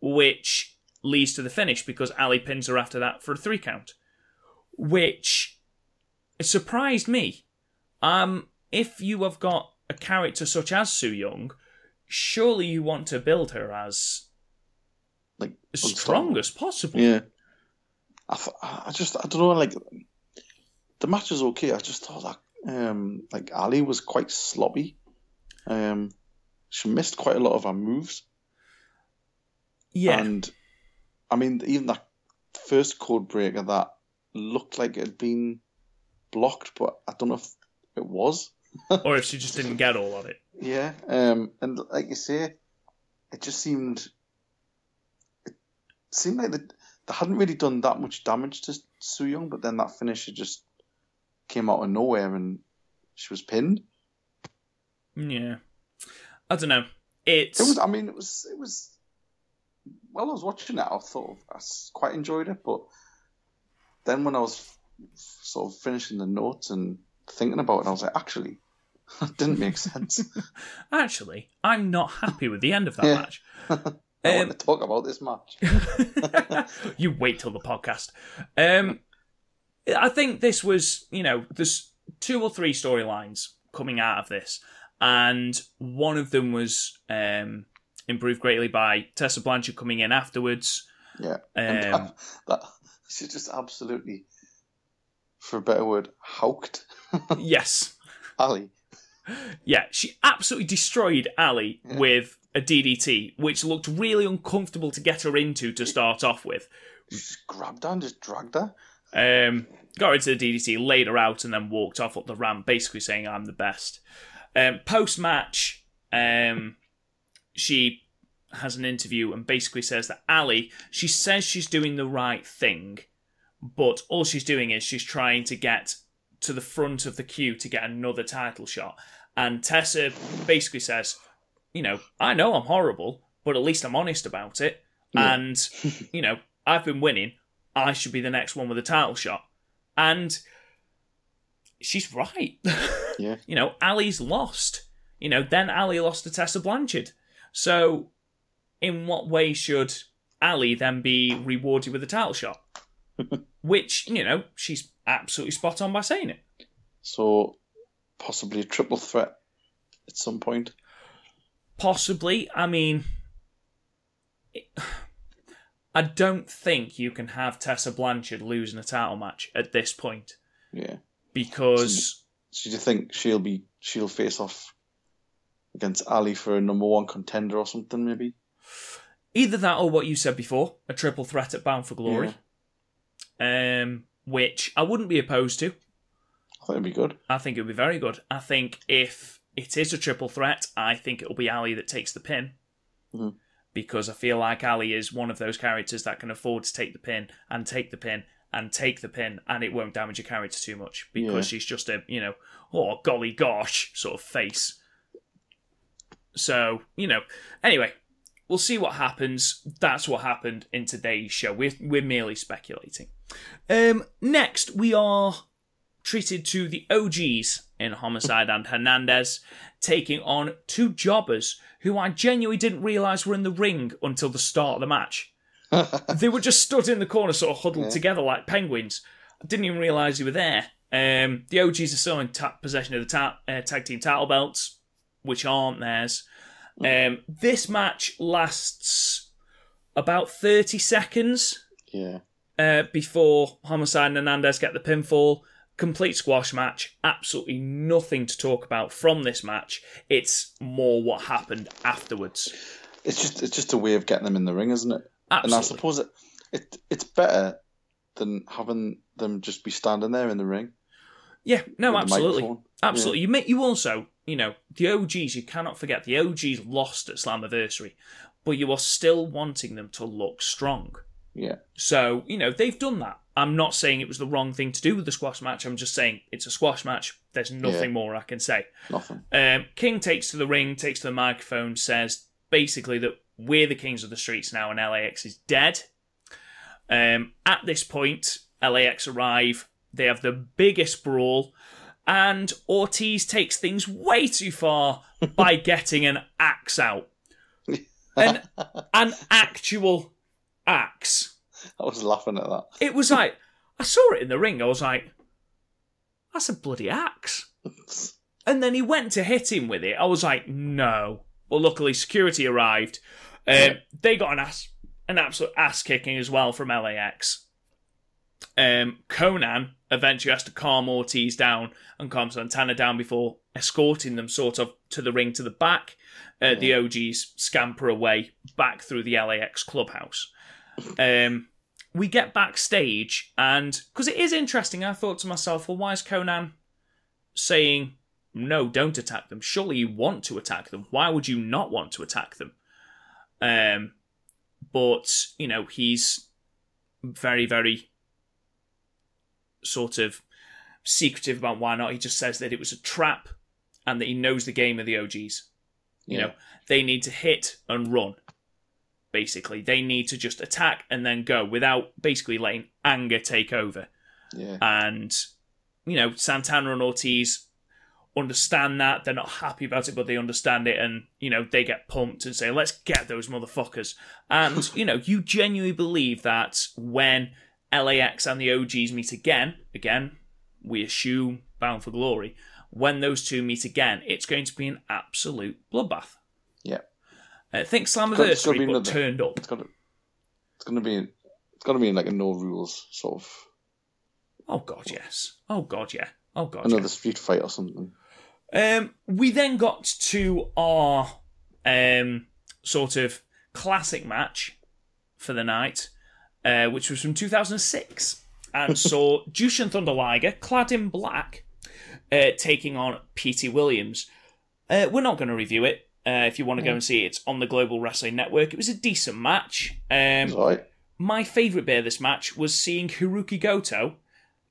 which leads to the finish because Allie pins her after that for a three count, which surprised me. Um, if you have got a character such as Su Yung, surely you want to build her as like strong as possible. Yeah. I, th- I just I don't know like the match was okay. I just thought that um like Allie was quite sloppy. Um, she missed quite a lot of her moves, Yeah. and I mean even that first code breaker that looked like it had been blocked, but I don't know if it was. or if she just didn't get all of it. Yeah, um, and like you say, it just seemed it seemed like they, they hadn't really done that much damage to Su Yung, but then that finisher just came out of nowhere and she was pinned. Yeah. I don't know. It's It was, I mean, it was, it was. Well, I was watching it. I thought I quite enjoyed it, but then when I was sort of finishing the notes and thinking about it, I was like, actually, that didn't make sense. actually I'm not happy with the end of that Yeah. match. I Um, want to talk about this match. you wait till the podcast. Um, I think this was, you know, there's two or three storylines coming out of this, and one of them was um, improved greatly by Tessa Blanchard coming in afterwards. Yeah. And Um, that, that she just absolutely for a better word, howked yes. Allie. Yeah, she absolutely destroyed Allie Yeah. with a DDT, which looked really uncomfortable to get her into to start off with. She just grabbed her and just dragged her. Um, got her into the DDT, laid her out, and then walked off up the ramp, basically saying, I'm the best. Um, Post match, um, she has an interview and basically says that Allie, she says she's doing the right thing, but all she's doing is she's trying to get to the front of the queue to get another title shot. And Tessa basically says, you know, I know I'm horrible, but at least I'm honest about it. Yeah. And, you know, I've been winning. I should be the next one with a title shot. And she's right. Yeah. you know, Allie's lost. You know, then Allie lost to Tessa Blanchard. So, in what way should Allie then be rewarded with a title shot? Which, you know, she's absolutely spot on by saying it. So possibly a triple threat at some point. Possibly. I mean, it- I don't think you can have Tessa Blanchard losing a title match at this point Yeah. Because So do you think she'll be she'll face off against Allie for a number one contender or something maybe? either that or what you said before, a triple threat at Bound for Glory, um, which I wouldn't be opposed to. I think it'd be good. I think it would be very good. I think if it is a triple threat, I think it will be Allie that takes the pin. Mhm. Because I feel like Allie is one of those characters that can afford to take the pin and take the pin and take the pin, and it won't damage your character too much because Yeah. she's just a, you know, oh, golly gosh sort of face. So, you know, anyway, we'll see what happens. That's what happened in today's show. We're, we're merely speculating. Um, next, we are treated to the OGs in Homicide and Hernandez, taking on two jobbers who I genuinely didn't realise were in the ring until the start of the match. they were just stood in the corner, sort of huddled Yeah. together like penguins. I didn't even realise you were there. Um, the OGs are still in ta- possession of the ta- uh, tag team title belts, which aren't theirs. Um, this match lasts about 30 seconds Yeah. uh, before Homicide and Hernandez get the pinfall. Complete squash match. Absolutely nothing to talk about from this match. It's more what happened afterwards. It's just it's just a way of getting them in the ring, isn't it? And I suppose it, it it's better than having them just be standing there in the ring. Yeah, no, absolutely. Absolutely. You make you also, you know, the OGs, you cannot forget the OGs lost at Slammiversary, but you are still wanting them to look strong. Yeah. So, you know, they've done that. I'm not saying it was the wrong thing to do with the squash match. I'm just saying it's a squash match. There's nothing Yeah. more I can say. Nothing. Um, King takes to the ring, takes to the microphone, says basically that we're the kings of the streets now and LAX is dead. Um, at this point, LAX arrive. They have the biggest brawl, and Ortiz takes things way too far by getting an axe out. An, an actual axe. I was laughing at that. It was like, I saw it in the ring. I was like, that's a bloody axe. And then he went to hit him with it. I was like, no. Well, luckily, security arrived. Um, they got an ass, an absolute ass kicking as well from LAX. Um, Konnan eventually has to calm Ortiz down and calm Santana down before escorting them sort of to the ring to the back. Uh, The OGs scamper away back through the LAX clubhouse. Um, we get backstage, and because it is interesting, I thought to myself, well, why is Konnan saying no, don't attack them? Surely you want to attack them. Why would you not want to attack them? Um, but you know, he's very, very sort of secretive about why not. He just says that it was a trap and that he knows the game of the OGs. You Yeah. know, they need to hit and run. Basically, they need to just attack and then go without basically letting anger take over. Yeah. And you know, Santana and Ortiz understand that they're not happy about it, but they understand it, and you know, they get pumped and say, "Let's get those motherfuckers." And you know, you genuinely believe that when LAX and the OGs meet again, again, we assume Bound for Glory. When those two meet again, it's going to be an absolute bloodbath. Yeah. I think Slammiversary, but another- turned up. It's gonna it's gonna be it's gonna be like a no rules sort of Oh God, yes. Oh God, yeah. Oh God, Another yeah. street fight or something. Um, we then got to our um sort of classic match for the night, uh, which was from 2006, and saw Jushin Thunder Liger, clad in black, uh, taking on Petey Williams. Uh, we're not going to review it. Uh, if you want to go and see it, it's on the Global Wrestling Network. It was a decent match. Um, It's alright. my favourite bit of this match was seeing Hirooki Goto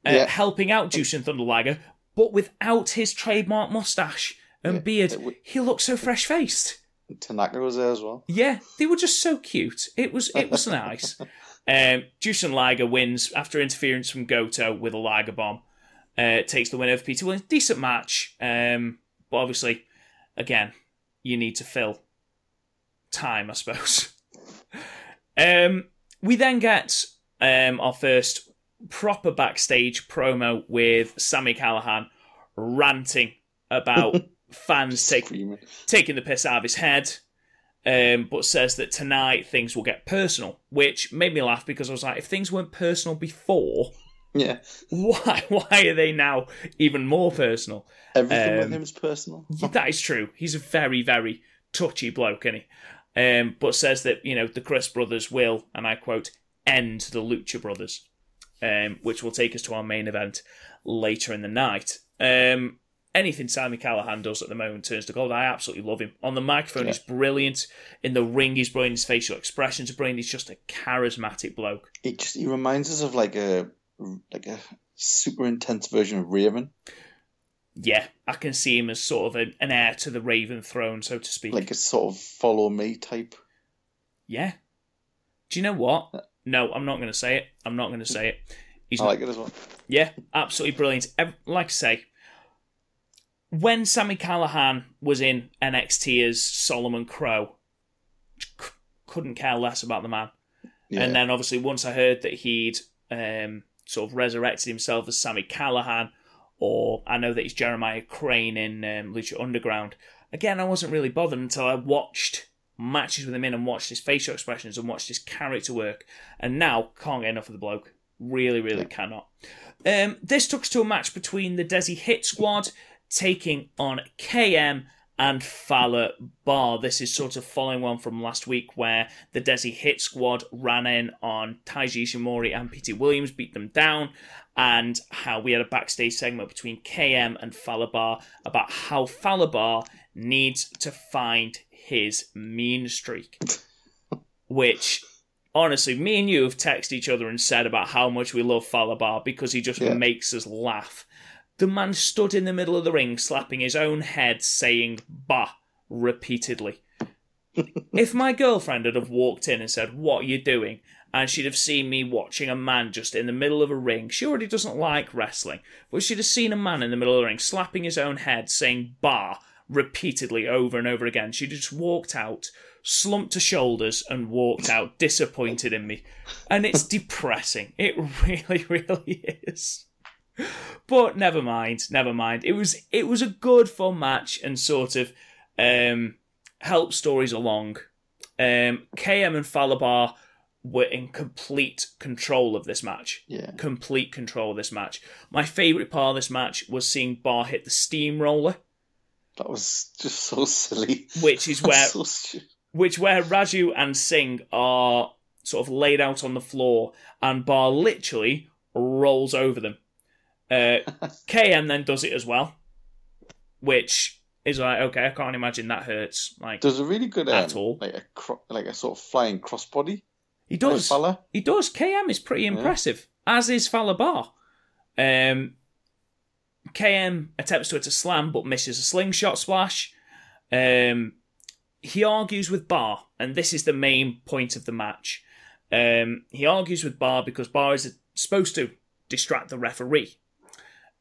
uh, Yeah. helping out Jushin Thunder Liger, but without his trademark mustache and beard. it w- he looked so fresh faced. Tanaka was there as well. Yeah, they were just so cute. It was it was nice. Um, Jushin Liger wins after interference from Goto with a Liger bomb. Uh, takes the win over Petey Williams. Decent match, um, but obviously, again, you need to fill time, I suppose. um, we then get um, our first proper backstage promo with Sami Callihan ranting about fans taking taking the piss out of his head, um, but says that tonight things will get personal, which made me laugh because I was like, if things weren't personal before, Yeah. why why are they now even more personal? Everything Um, with him is personal. That is true. He's a very very touchy bloke, isn't he? Um, but says that you know the Crist brothers will, and I quote, end the Lucha brothers, um, which will take us to our main event later in the night. Um, anything Sami Callihan does at the moment turns to gold. I absolutely love him. On the microphone, Yeah. he's brilliant. In the ring, he's brilliant. His facial expressions are brilliant. He's just a charismatic bloke. It just he reminds us of like a like a super intense version of Raven. Yeah, I can see him as sort of an, an heir to the Raven throne, so to speak. Like a sort of follow me type. yeah. Do you know what? No, I'm not going to say it. I'm not going to say it. He's I not like it as well. Yeah, absolutely brilliant. Like I say, when Sami Callihan was in NXT as Solomon Crow, c- couldn't care less about the man. Yeah. And then obviously once I heard that he'd um, sort of resurrected himself as Sami Callihan, or I know that he's Jeremiah Crane in um, Lucha Underground. Again, I wasn't really bothered until I watched matches with him in and watched his facial expressions and watched his character work. And now can't get enough of the bloke. Really, really cannot. Um, this took us to a match between the Desi Hit Squad taking on KM and Fallah Bahh. This is sort of following one from last week where the Desi Hit Squad ran in on Taiji Ishimori and Petey Williams, beat them down, and how we had a backstage segment between KM and Fallah Bahh about how Fallah Bahh needs to find his mean streak. Which honestly, me and you have texted each other and said about how much we love Fallah Bahh because he just Yeah. makes us laugh. The man stood in the middle of the ring, slapping his own head, saying "bah" repeatedly. if my girlfriend had have walked in and said, "What are you doing?" and she'd have seen me watching a man just in the middle of a ring, she already doesn't like wrestling, but she'd have seen a man in the middle of the ring slapping his own head, saying "bah" repeatedly over and over again. She'd just walked out, slumped her shoulders, and walked out disappointed in me. And it's depressing. It really, really is. But never mind, never mind. It was it was a good fun match and sort of um helped stories along. Um KM and Fallah Bahh were in complete control of this match. Yeah. Complete control of this match. My favourite part of this match was seeing Bahh hit the steamroller, That was just so silly. which is where so which where Raju and Singh are sort of laid out on the floor, and Bahh literally rolls over them. Uh, KM then does it as well, which is like okay, I can't imagine that hurts. Like does a really good um, At all. like a cro- like a sort of flying crossbody. he does, Fallah. he does. KM is pretty impressive, as is Fallah Bahh. Um, KM attempts to hit a slam but misses a slingshot splash. Um, he argues with Bahh, and this is the main point of the match. Um, he argues with Bahh because Bahh is supposed to distract the referee,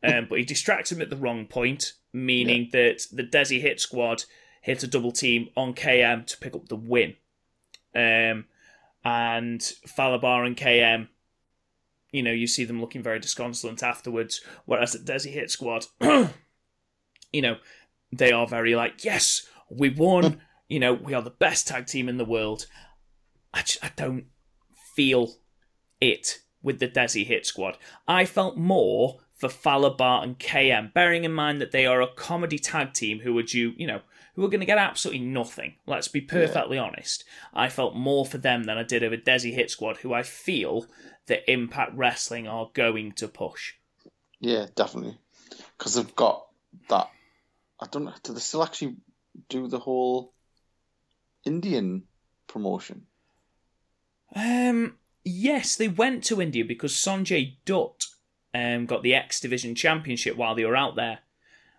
um, but he distracts him at the wrong point, meaning that the Desi Hit Squad hit a double team on KM to pick up the win. Um, and Fallah Bahh and KM, you know, you see them looking very disconsolate afterwards, whereas the Desi Hit Squad, you know, they are very like, yes, we won. you know, we are the best tag team in the world. I, just, I don't feel it with the Desi Hit Squad. I felt more for Fallah Bahh and KM, bearing in mind that they are a comedy tag team who are due, you know, who are going to get absolutely nothing. Let's be perfectly yeah. honest. I felt more for them than I did over Desi Hit Squad, who I feel that Impact Wrestling are going to push. Yeah, definitely. Because they've got that. I don't know. Do they still actually do the whole Indian promotion? Um. Yes, they went to India because Sonjay Dutt um, got the X Division Championship while they were out there,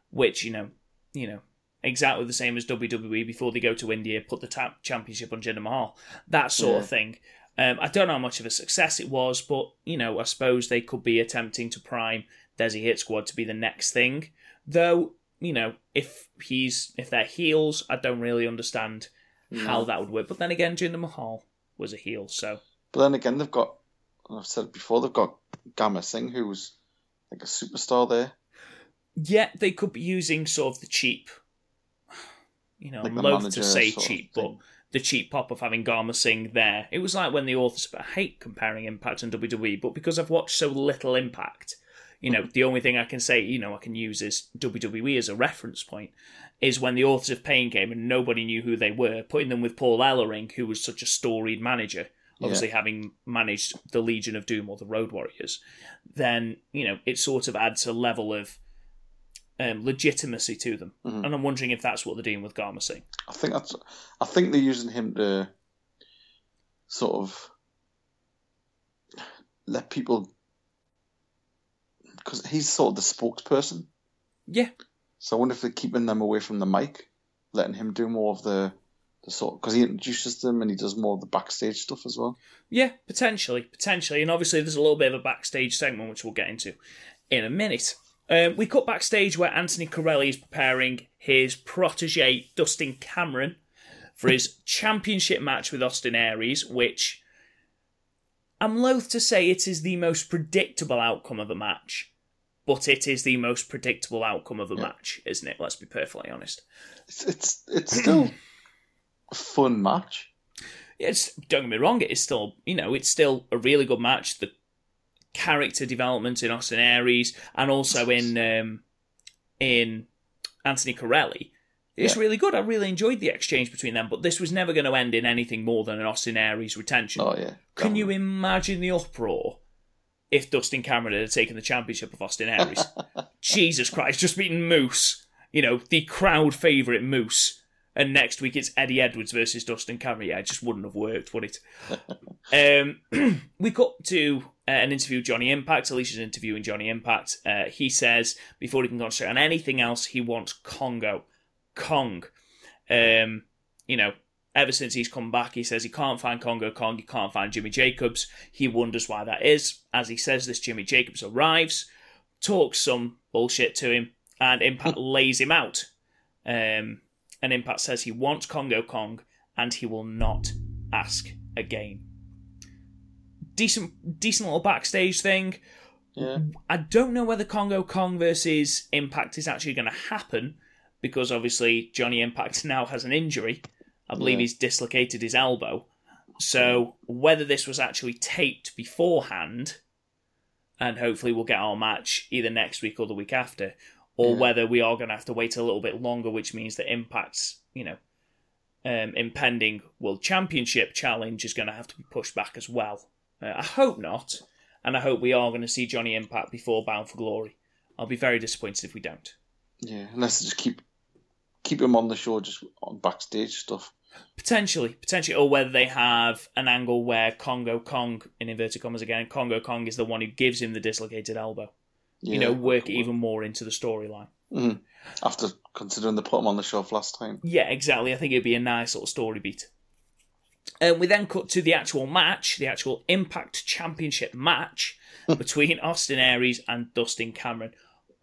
which you know, you know, exactly the same as WWE before they go to India, put the tap championship on Jinder Mahal, that sort yeah. of thing. Um, I don't know how much of a success it was, but you know, I suppose they could be attempting to prime Desi Hit Squad to be the next thing. Though, you know, if he's if they're heels, I don't really understand no. how that would work. But then again, Jinder Mahal was a heel, so. But then again, they've got. I've said before, they've got Gama Singh, who's like a superstar there. Yeah, they could be using sort of the cheap. You know, like I'm loath to say cheap, but the cheap pop of having Gama Singh there. It was like when the authors. I hate comparing Impact and WWE, but because I've watched so little Impact, you know, the only thing I can say, you know, I can use is WWE as a reference point, is when the authors of Pain came and nobody knew who they were, putting them with Paul Ellering, who was such a storied manager, obviously yeah. having managed the Legion of Doom or the Road Warriors, then, you know, it sort of adds a level of um, legitimacy to them. Mm-hmm. And I'm wondering if that's what they're doing with Gama Singh. I think that's, I think they're using him to sort of let people because he's sort of the spokesperson. Yeah. So I wonder if they're keeping them away from the mic, letting him do more of the the sort because he introduces them and he does more of the backstage stuff as well. Yeah, potentially, potentially, and obviously there's a little bit of a backstage segment which we'll get into in a minute. Um, we cut backstage where Anthony Corelli is preparing his protege Dustin Cameron for his championship match with Austin Aries, which I'm loath to say it is the most predictable outcome of a match but it is the most predictable outcome of a yeah. match, isn't it? Let's be perfectly honest. It's it's, it's still a fun match. It's don't get me wrong, it is still you know it's still a really good match. The character development in Austin Aries and also in um, in Anthony Corelli it's yeah. really good. I really enjoyed the exchange between them, but this was never going to end in anything more than an Austin Aries retention. Oh yeah. Can you imagine the uproar if Dustin Cameron had taken the championship of Austin Aries. Jesus Christ, just beating Moose, you know, the crowd favourite Moose. And next week it's Eddie Edwards versus Dustin Cameron. Yeah, it just wouldn't have worked, would it? um, we got to uh, an interview with Johnny Impact. Alicia's interviewing Johnny Impact. Uh, he says before he can concentrate on anything else, he wants Kongo. Kong. Um, you know, Ever since he's come back, he says he can't find Kongo Kong, he can't find Jimmy Jacobs. He wonders why that is. As he says this, Jimmy Jacobs arrives, talks some bullshit to him, and Impact lays him out. Um, and Impact says he wants Kongo Kong, and he will not ask again. Decent, decent little backstage thing. Yeah. I don't know whether Kongo Kong versus Impact is actually going to happen because obviously Johnny Impact now has an injury. I believe yeah. he's dislocated his elbow. So whether this was actually taped beforehand, and hopefully we'll get our match either next week or the week after, or yeah. whether we are going to have to wait a little bit longer, which means that Impact's, you know, um, impending World Championship challenge is going to have to be pushed back as well. Uh, I hope not, and I hope we are going to see Johnny Impact before Bound for Glory. I'll be very disappointed if we don't. Yeah, unless they just keep keep him on the show just on backstage stuff. Potentially, potentially, or whether they have an angle where Kongo Kong, in inverted commas again, Kongo Kong is the one who gives him the dislocated elbow. Yeah, you know, work even more into the storyline. Mm. After considering they put him on the shelf last time. Yeah, exactly. I think it'd be a nice little story beat. And we then cut to the actual match, the actual Impact Championship match between Austin Aries and Dustin Cameron.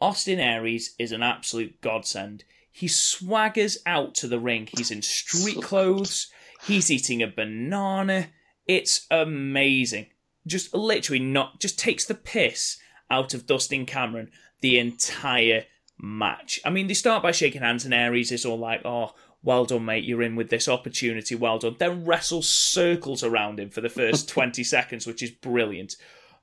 Austin Aries is an absolute godsend. He swaggers out to the ring. He's in street clothes. He's eating a banana. It's amazing. Just literally not just takes the piss out of Dustin Cameron the entire match. I mean, they start by shaking hands, and Aries is all like, "Oh, well done, mate. You're in with this opportunity. Well done." Then wrestles circles around him for the first twenty seconds, which is brilliant.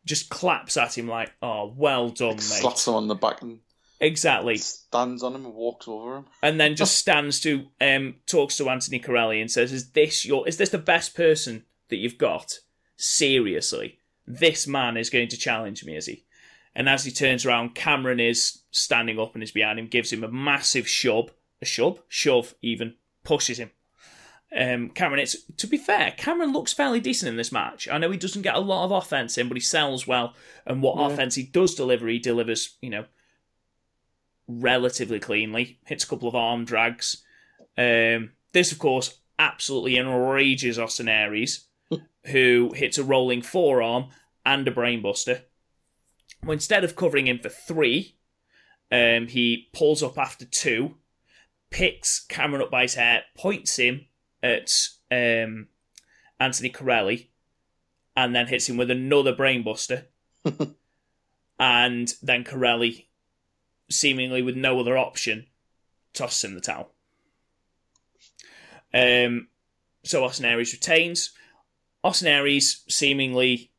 just claps at him like, "Oh, well done, mate." Slaps him on the back and Exactly, stands on him and walks over him. and then just stands to um talks to Anthony Corelli and says, "Is this your? Is this the best person that you've got? Seriously, this man is going to challenge me, is he?" And as he turns around, Cameron is standing up and is behind him, gives him a massive shove, a shove, shove, even pushes him. Um, Cameron, it's to be fair, Cameron looks fairly decent in this match. I know he doesn't get a lot of offense in, but he sells well, and what offense he does deliver, he delivers, you know, relatively cleanly. Hits a couple of arm drags. Um, this, of course, absolutely enrages Austin Aries, who hits a rolling forearm and a brainbuster. Well, instead of covering him for three, um, he pulls up after two, picks Cameron up by his hair, points him at um, Anthony Corelli, and then hits him with another brainbuster. and then Corelli, seemingly with no other option, tosses him the towel. Um, so Austin Aries retains. Austin Aries, seemingly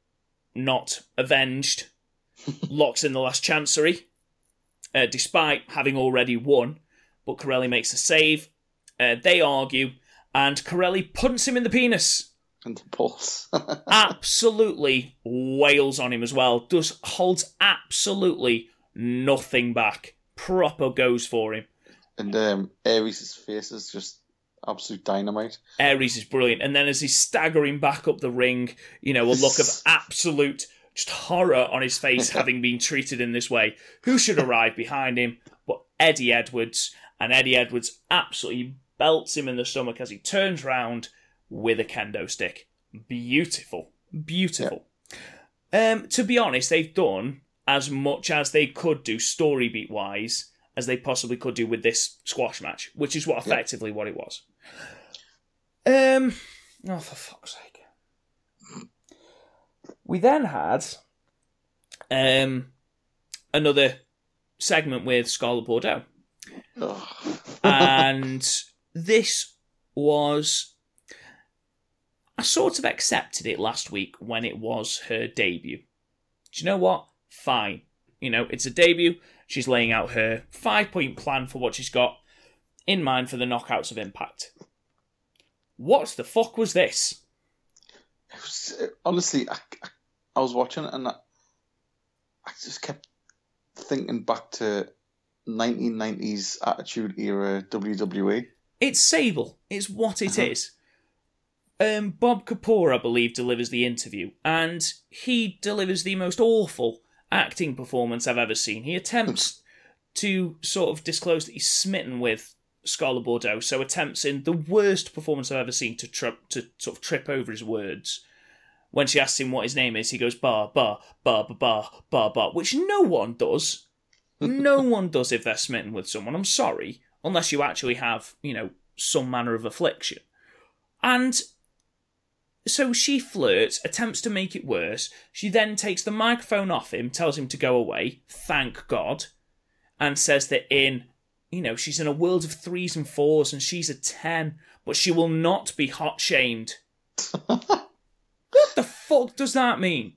not avenged, locks in the last chancery, uh, despite having already won. But Corelli makes a save. Uh, they argue, and Corelli punts him in the penis. And the pulse. Absolutely wails on him as well. Does holds absolutely nothing back. Proper goes for him. and um, Aries' face is just absolute dynamite. Aries is brilliant. And then as he's staggering back up the ring, you know, a look of absolute just horror on his face having been treated in this way. Who should arrive behind him but Eddie Edwards? And Eddie Edwards absolutely belts him in the stomach as he turns round with a kendo stick. Beautiful. Beautiful. Um, to be honest, they've done as much as they could do story beat wise as they possibly could do with this squash match, which is what effectively what it was. Um, oh for fuck's sake! We then had um another segment with Scarlett Bordeaux, and this was. I sort of accepted it last week when it was her debut. Do you know what? Fine. You know, it's a debut. She's laying out her five point plan for what she's got in mind for the knockouts of Impact. What the fuck was this? Was, honestly, I, I, I was watching it and I, I just kept thinking back to 1990s Attitude Era WWE. It's Sable. It's what it is. Um, Bob Kapoor, I believe, delivers the interview, and he delivers the most awful acting performance I've ever seen. He attempts to sort of disclose that he's smitten with Scarlett Bordeaux, so attempts in the worst performance I've ever seen to tri- to sort of trip over his words. When she asks him what his name is, he goes bar bar bar bar bar bar bar, which no one does. no one does if they're smitten with someone. I'm sorry, unless you actually have you know some manner of affliction. And so she flirts, attempts to make it worse. She then takes the microphone off him, tells him to go away, thank God, and says that in, you know, she's in a world of threes and fours and she's a 10, but she will not be hot shamed. what the fuck does that mean?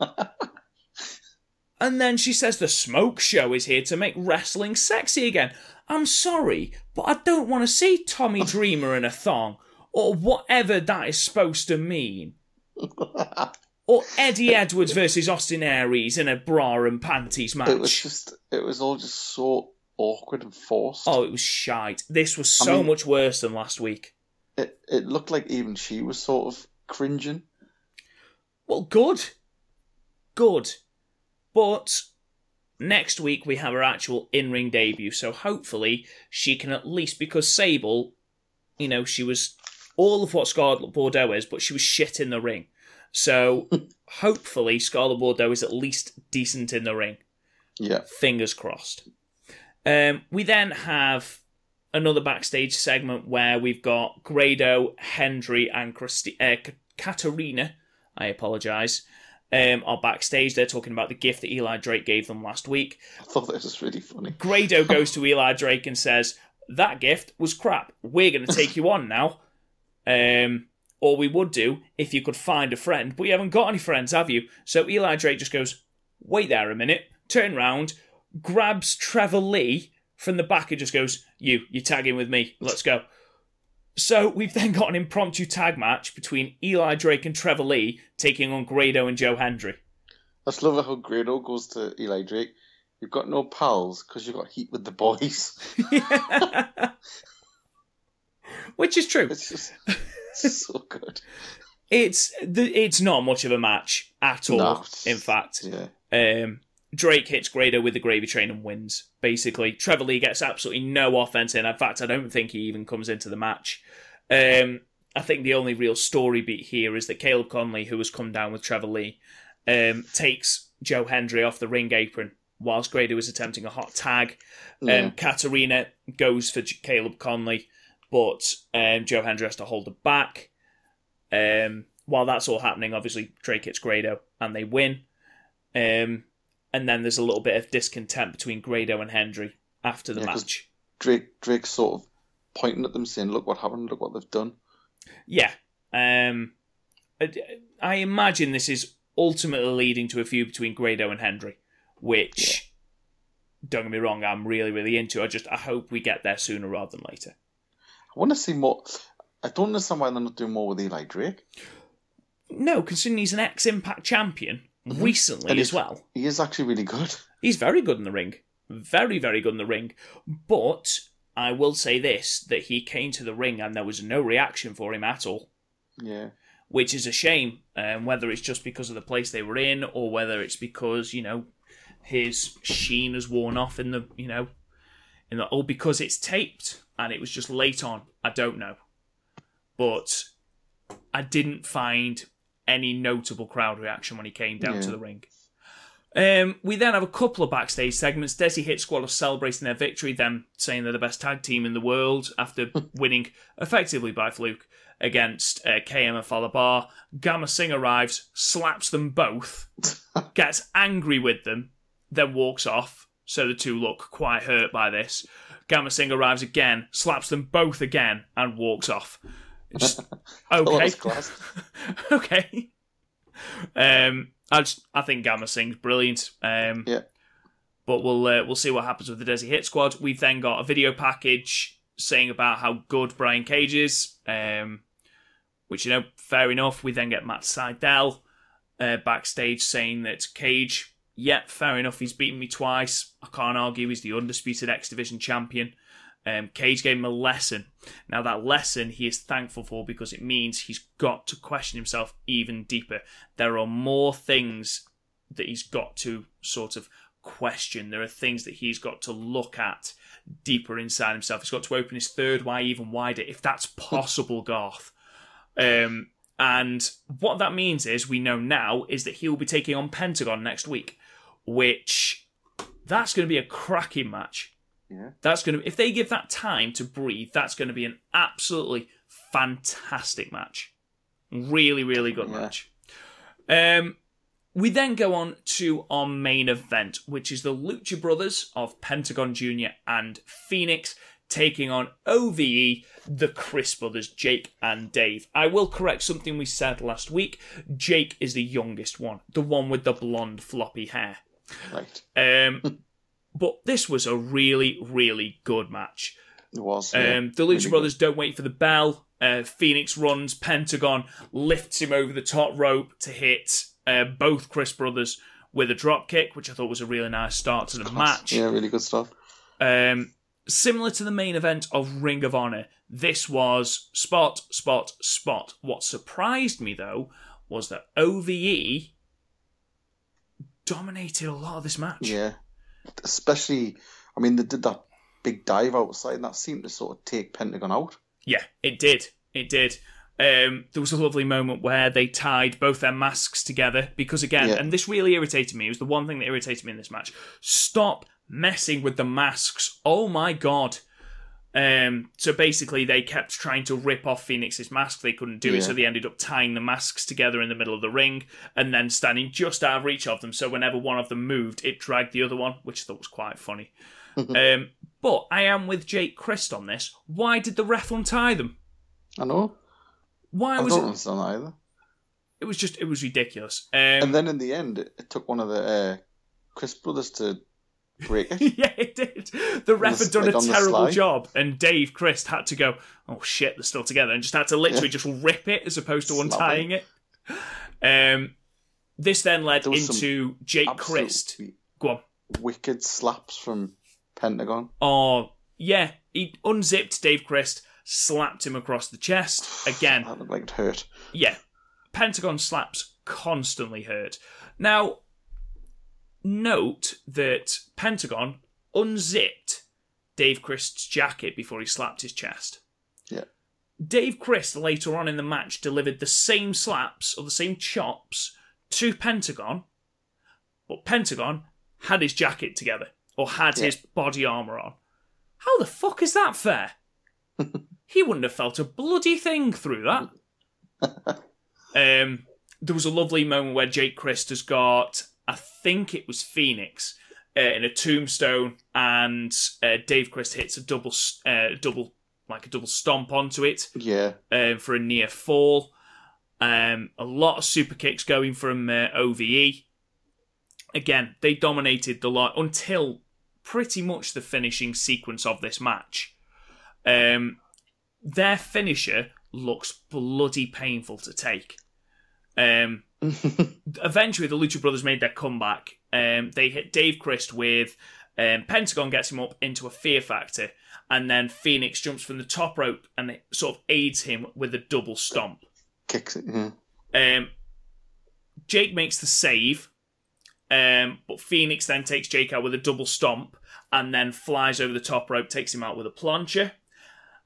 and then she says the smoke show is here to make wrestling sexy again. I'm sorry, but I don't want to see Tommy Dreamer in a thong or whatever that is supposed to mean. or Eddie Edwards versus Austin Aries in a bra and panties match. It was just, it was all just so awkward and forced. oh, it was shite. This was so mean- much worse than last week. It, it looked like even she was sort of cringing. Well, good. Good. But next week we have her actual in ring debut, so hopefully she can at least, because Sable, you know, she was all of what Scarlett Bordeaux is, but she was shit in the ring. So hopefully Scarlett Bordeaux is at least decent in the ring. Yeah. Fingers crossed. Um, we then have another backstage segment where we've got Grado, Hendry, and Christi- uh. I apologise. Um, are backstage. They're talking about the gift that Eli Drake gave them last week. I thought that was really funny. Grado goes to Eli Drake and says, That gift was crap. We're going to take you on now. Um, or we would do if you could find a friend, but you haven't got any friends, have you? So Eli Drake just goes, wait there a minute, turn round, grabs Trevor Lee from the back and just goes, you, you're tagging with me, let's go. So we've then got an impromptu tag match between Eli Drake and Trevor Lee taking on Grado and Joe Hendry. I just love how Grado goes to Eli Drake. You've got no pals because you've got heat with the boys. Which is true. It's just it's so good. It's the, it's not much of a match at all. No. In fact, Yeah. um, Drake hits Grado with the gravy train and wins. Basically, Trevor Lee gets absolutely no offense in. In fact, I don't think he even comes into the match. Um, I think the only real story beat here is that Caleb Konley, who has come down with Trevor Lee, um, takes Joe Hendry off the ring apron whilst Grado is attempting a hot tag. Yeah. Um, Katarina goes for Caleb Konley, but um, Joe Hendry has to hold her back. Um, while that's all happening, obviously Drake hits Grado and they win. Um, and then there's a little bit of discontent between Grado and Hendry after the Yeah, match. Drake Drake's sort of pointing at them, saying, "Look what happened! Look what they've done." Yeah. Um, I, I imagine this is ultimately leading to a feud between Grado and Hendry, which, don't get me wrong, I'm really, really into. I just I hope we get there sooner rather than later. I want to see more. I don't understand why they're not doing more with Eli Drake. No, considering he's an ex Impact champion Mm-hmm. And as well. He is actually really good. He's very good in the ring. Very, very good in the ring. But I will say this that he came to the ring and there was no reaction for him at all. Yeah. which is a shame. Um, whether it's just because of the place they were in, or whether it's because you know his sheen has worn off in the you know in the or because it's taped and it was just late on. I don't know, but I didn't find any notable crowd reaction when he came down Yeah. to the ring. Um, we then have a couple of backstage segments. Desi Hit Squad are celebrating their victory, them saying they're the best tag team in the world after winning effectively by fluke against uh, KM and Falabar. Gama Singh arrives, slaps them both, gets angry with them, then walks off. So the two look quite hurt by this. Gama Singh arrives again, slaps them both again, and walks off. Just, okay class. okay. Um, I just I think Gama Singh's brilliant. Um, Yeah. But we'll uh, we'll see what happens with the Desi Hit Squad. We've then got a video package saying about how good Brian Cage is, um, which you know fair enough. We then get Matt Sydal uh, backstage saying that Cage, yeah, fair enough. He's beaten me twice. I can't argue. He's the undisputed X Division champion. Um, Cage gave him a lesson. Now, that lesson he is thankful for because it means he's got to question himself even deeper. There are more things that he's got to sort of question. There are things that he's got to look at deeper inside himself. He's got to open his third eye even wider, if that's possible, Garth. Um, and what that means is, we know now, is that he will be taking on Pentagon next week, which that's going to be a cracking match. Yeah. That's going to if they give that time to breathe, that's going to be an absolutely fantastic match. Really, really good Yeah. match. Um, we then go on to our main event, which is the Lucha Brothers of Pentagon Jr. and Fenix taking on OVE, the Crist Brothers, Jake and Dave. I will correct something we said last week. Jake is the youngest one, the one with the blonde floppy hair. Right. Um, but this was a really, really good match. It was. yeah. Um, the Lucha Really good. Brothers don't wait for the bell. Uh, Fenix runs, Pentagon lifts him over the top rope to hit uh, both Crist Brothers with a drop kick, which I thought was a really nice start to the match. Yeah, really good stuff. Um, similar to the main event of Ring of Honor, this was spot, spot, spot. What surprised me though was that OVE dominated a lot of this match. Yeah. Especially, I mean, they did that big dive outside, and that seemed to sort of take Pentagon out. Yeah, it did. It did. Um, there was a lovely moment where they tied both their masks together because, again, Yeah. and this really irritated me. It was the one thing that irritated me in this match. Stop messing with the masks. Oh my god. Um, so basically, they kept trying to rip off Fenix's mask. They couldn't do it, so they ended up tying the masks together in the middle of the ring and then standing just out of reach of them. So whenever one of them moved, it dragged the other one, which I thought was quite funny. um, but I am with Jake Crist on this. Why did the ref untie them? I know. Why I was don't it? understand that either. It was just it was ridiculous. Um, And then in the end, it, it took one of the uh, Crist brothers to it. yeah, it did. The ref had done like a terrible job, and Dave Crist had to go, "Oh shit, they're still together," and just had to literally Yeah. just rip it as opposed to untying it. Um, this then led There was some into Jake Crist. Go on. wicked slaps from Pentagon. Oh yeah, he unzipped Dave Crist, slapped him across the chest again. That looked like it hurt. yeah, Pentagon slaps constantly hurt. Now, note that Pentagon unzipped Dave Crist's jacket before he slapped his chest. Yeah. Dave Crist later on in the match delivered the same slaps or the same chops to Pentagon, but Pentagon had his jacket together or had Yeah. his body armor on. How the fuck is that fair? he wouldn't have felt a bloody thing through that. um, there was a lovely moment where Jake Crist has got, I think it was Fenix, uh, in a tombstone, and uh, Dave Crist hits a double, uh, double, like a double stomp onto it Yeah, um, for a near fall. Um, a lot of super kicks going from uh, OVE. Again, they dominated the lot until pretty much the finishing sequence of this match. Um, their finisher looks bloody painful to take. Um, eventually, the Lucha Brothers made their comeback. Um, they hit Dave Crist with um, Pentagon gets him up into a fear factor, and then Fenix jumps from the top rope and it sort of aids him with a double stomp. kicks it. Yeah. Um, Jake makes the save, um, but Fenix then takes Jake out with a double stomp and then flies over the top rope, takes him out with a plancher.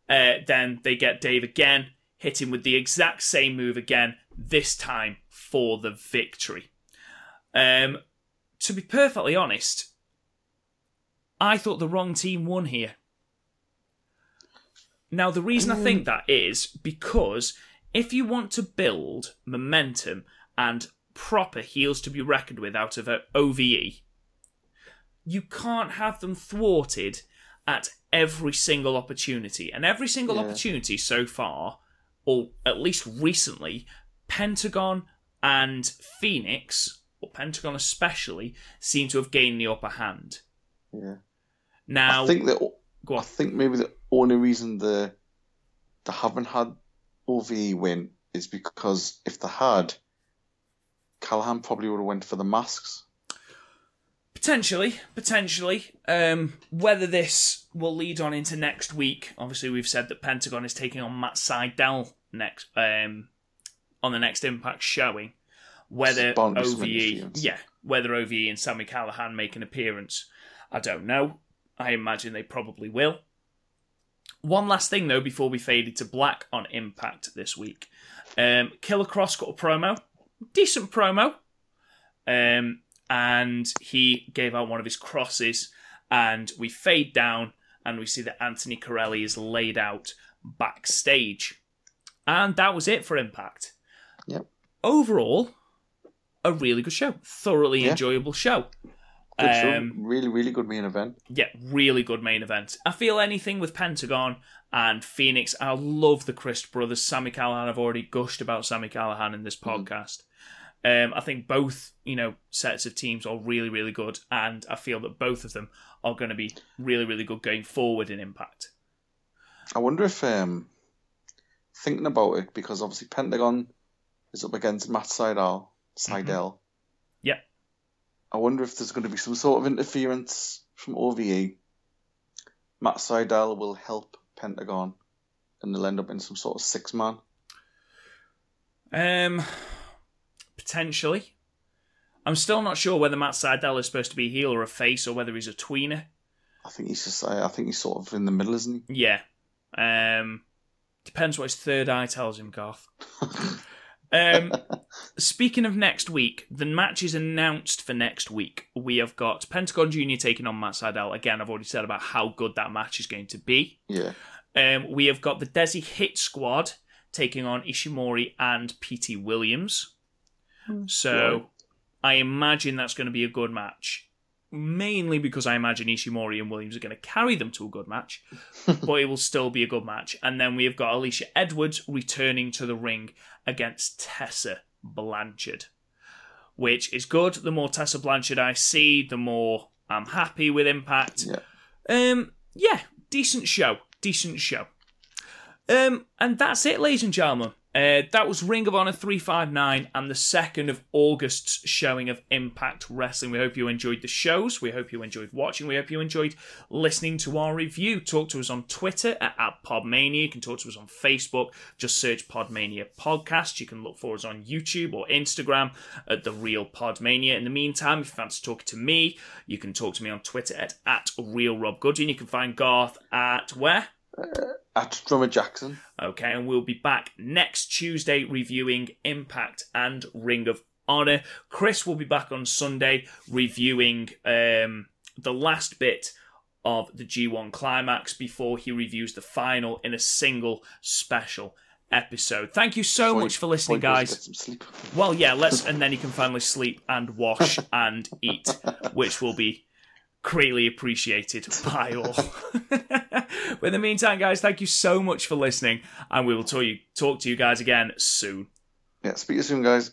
Uh, then they get Dave again, hit him with the exact same move again, this time for the victory. Um, to be perfectly honest, I thought the wrong team won here. Now, the reason I think that is because if you want to build momentum and proper heels to be reckoned with out of a OVE, you can't have them thwarted at every single opportunity. And every single Yeah. opportunity so far, or at least recently, Pentagon and Fenix, or Pentagon especially, seem to have gained the upper hand. yeah. Now, I think that I think maybe the only reason the they haven't had OVE win is because if they had, Callihan probably would have went for the masks. Potentially, potentially. Um, whether this will lead on into next week, obviously we've said that Pentagon is taking on Matt Sydal next um, on the next Impact showing. Whether bound to be some OVE, yeah, whether OVE and Sami Callihan make an appearance, I don't know. I imagine they probably will. One last thing though, before we faded to black on Impact this week, um, Killer Kross got a promo, decent promo. Um, and he gave out one of his crosses, and we fade down, and we see that Anthony Corelli is laid out backstage. And that was it for Impact. Yep. Overall, a really good show. Thoroughly Yeah. enjoyable show. Good show. Um, Really, really good main event. yeah, really good main event. I feel anything with Pentagon and Fenix. I love the Crist brothers. Sami Callihan. I've already gushed about Sami Callihan in this podcast. Um, I think both, you know, sets of teams are really, really good, and I feel that both of them are going to be really, really good going forward in Impact. I wonder if um, thinking about it because obviously Pentagon is up against Matt Sydal. Sydal. Yeah. I wonder if there's going to be some sort of interference from OVE. Matt Sydal will help Pentagon, and they'll end up in some sort of six man. Um, potentially. I'm still not sure whether Matt Sydal is supposed to be a heel or a face, or whether he's a tweener. I think he's just. I think he's sort of in the middle, isn't he? Yeah. Um, depends what his third eye tells him, Garth. um, speaking of next week, the match is announced for next week. We have got Pentagon Jr. taking on Matt Sydal. Again, I've already said about how good that match is going to be. Yeah. Um, we have got the Desi Hit Squad taking on Ishimori and Petey Williams. So Right. I imagine that's going to be a good match. Mainly because I imagine Ishimori and Williams are going to carry them to a good match, but it will still be a good match. And then we have got Alisha Edwards returning to the ring against Tessa Blanchard, which is good. The more Tessa Blanchard I see, the more I'm happy with Impact. Yeah. Um, yeah, decent show, decent show. Um, and that's it, ladies and gentlemen. Uh, that was Ring of Honor 359 and the second of August's showing of Impact Wrestling. We hope you enjoyed the shows. We hope you enjoyed watching. We hope you enjoyed listening to our review. Talk to us on Twitter at, at Podmania. You can talk to us on Facebook. Just search Podmania Podcast. You can look for us on YouTube or Instagram at The Real Podmania. In the meantime, if you fancy talking to me, you can talk to me on Twitter at, at Real Rob Goodwin. You can find Garth at where? At Drummer Jackson. Okay, and we'll be back next Tuesday reviewing Impact and Ring of Honor. Chris will be back on Sunday reviewing um, the last bit of the G1 climax before he reviews the final in a single special episode. Thank you so much for listening, guys. Get some sleep. Well, yeah, let's, and then he can finally sleep and wash and eat, which will be greatly appreciated by all. but in the meantime, guys, thank you so much for listening, and we will talk, you, talk to you guys again soon. Yeah, speak to you soon, guys.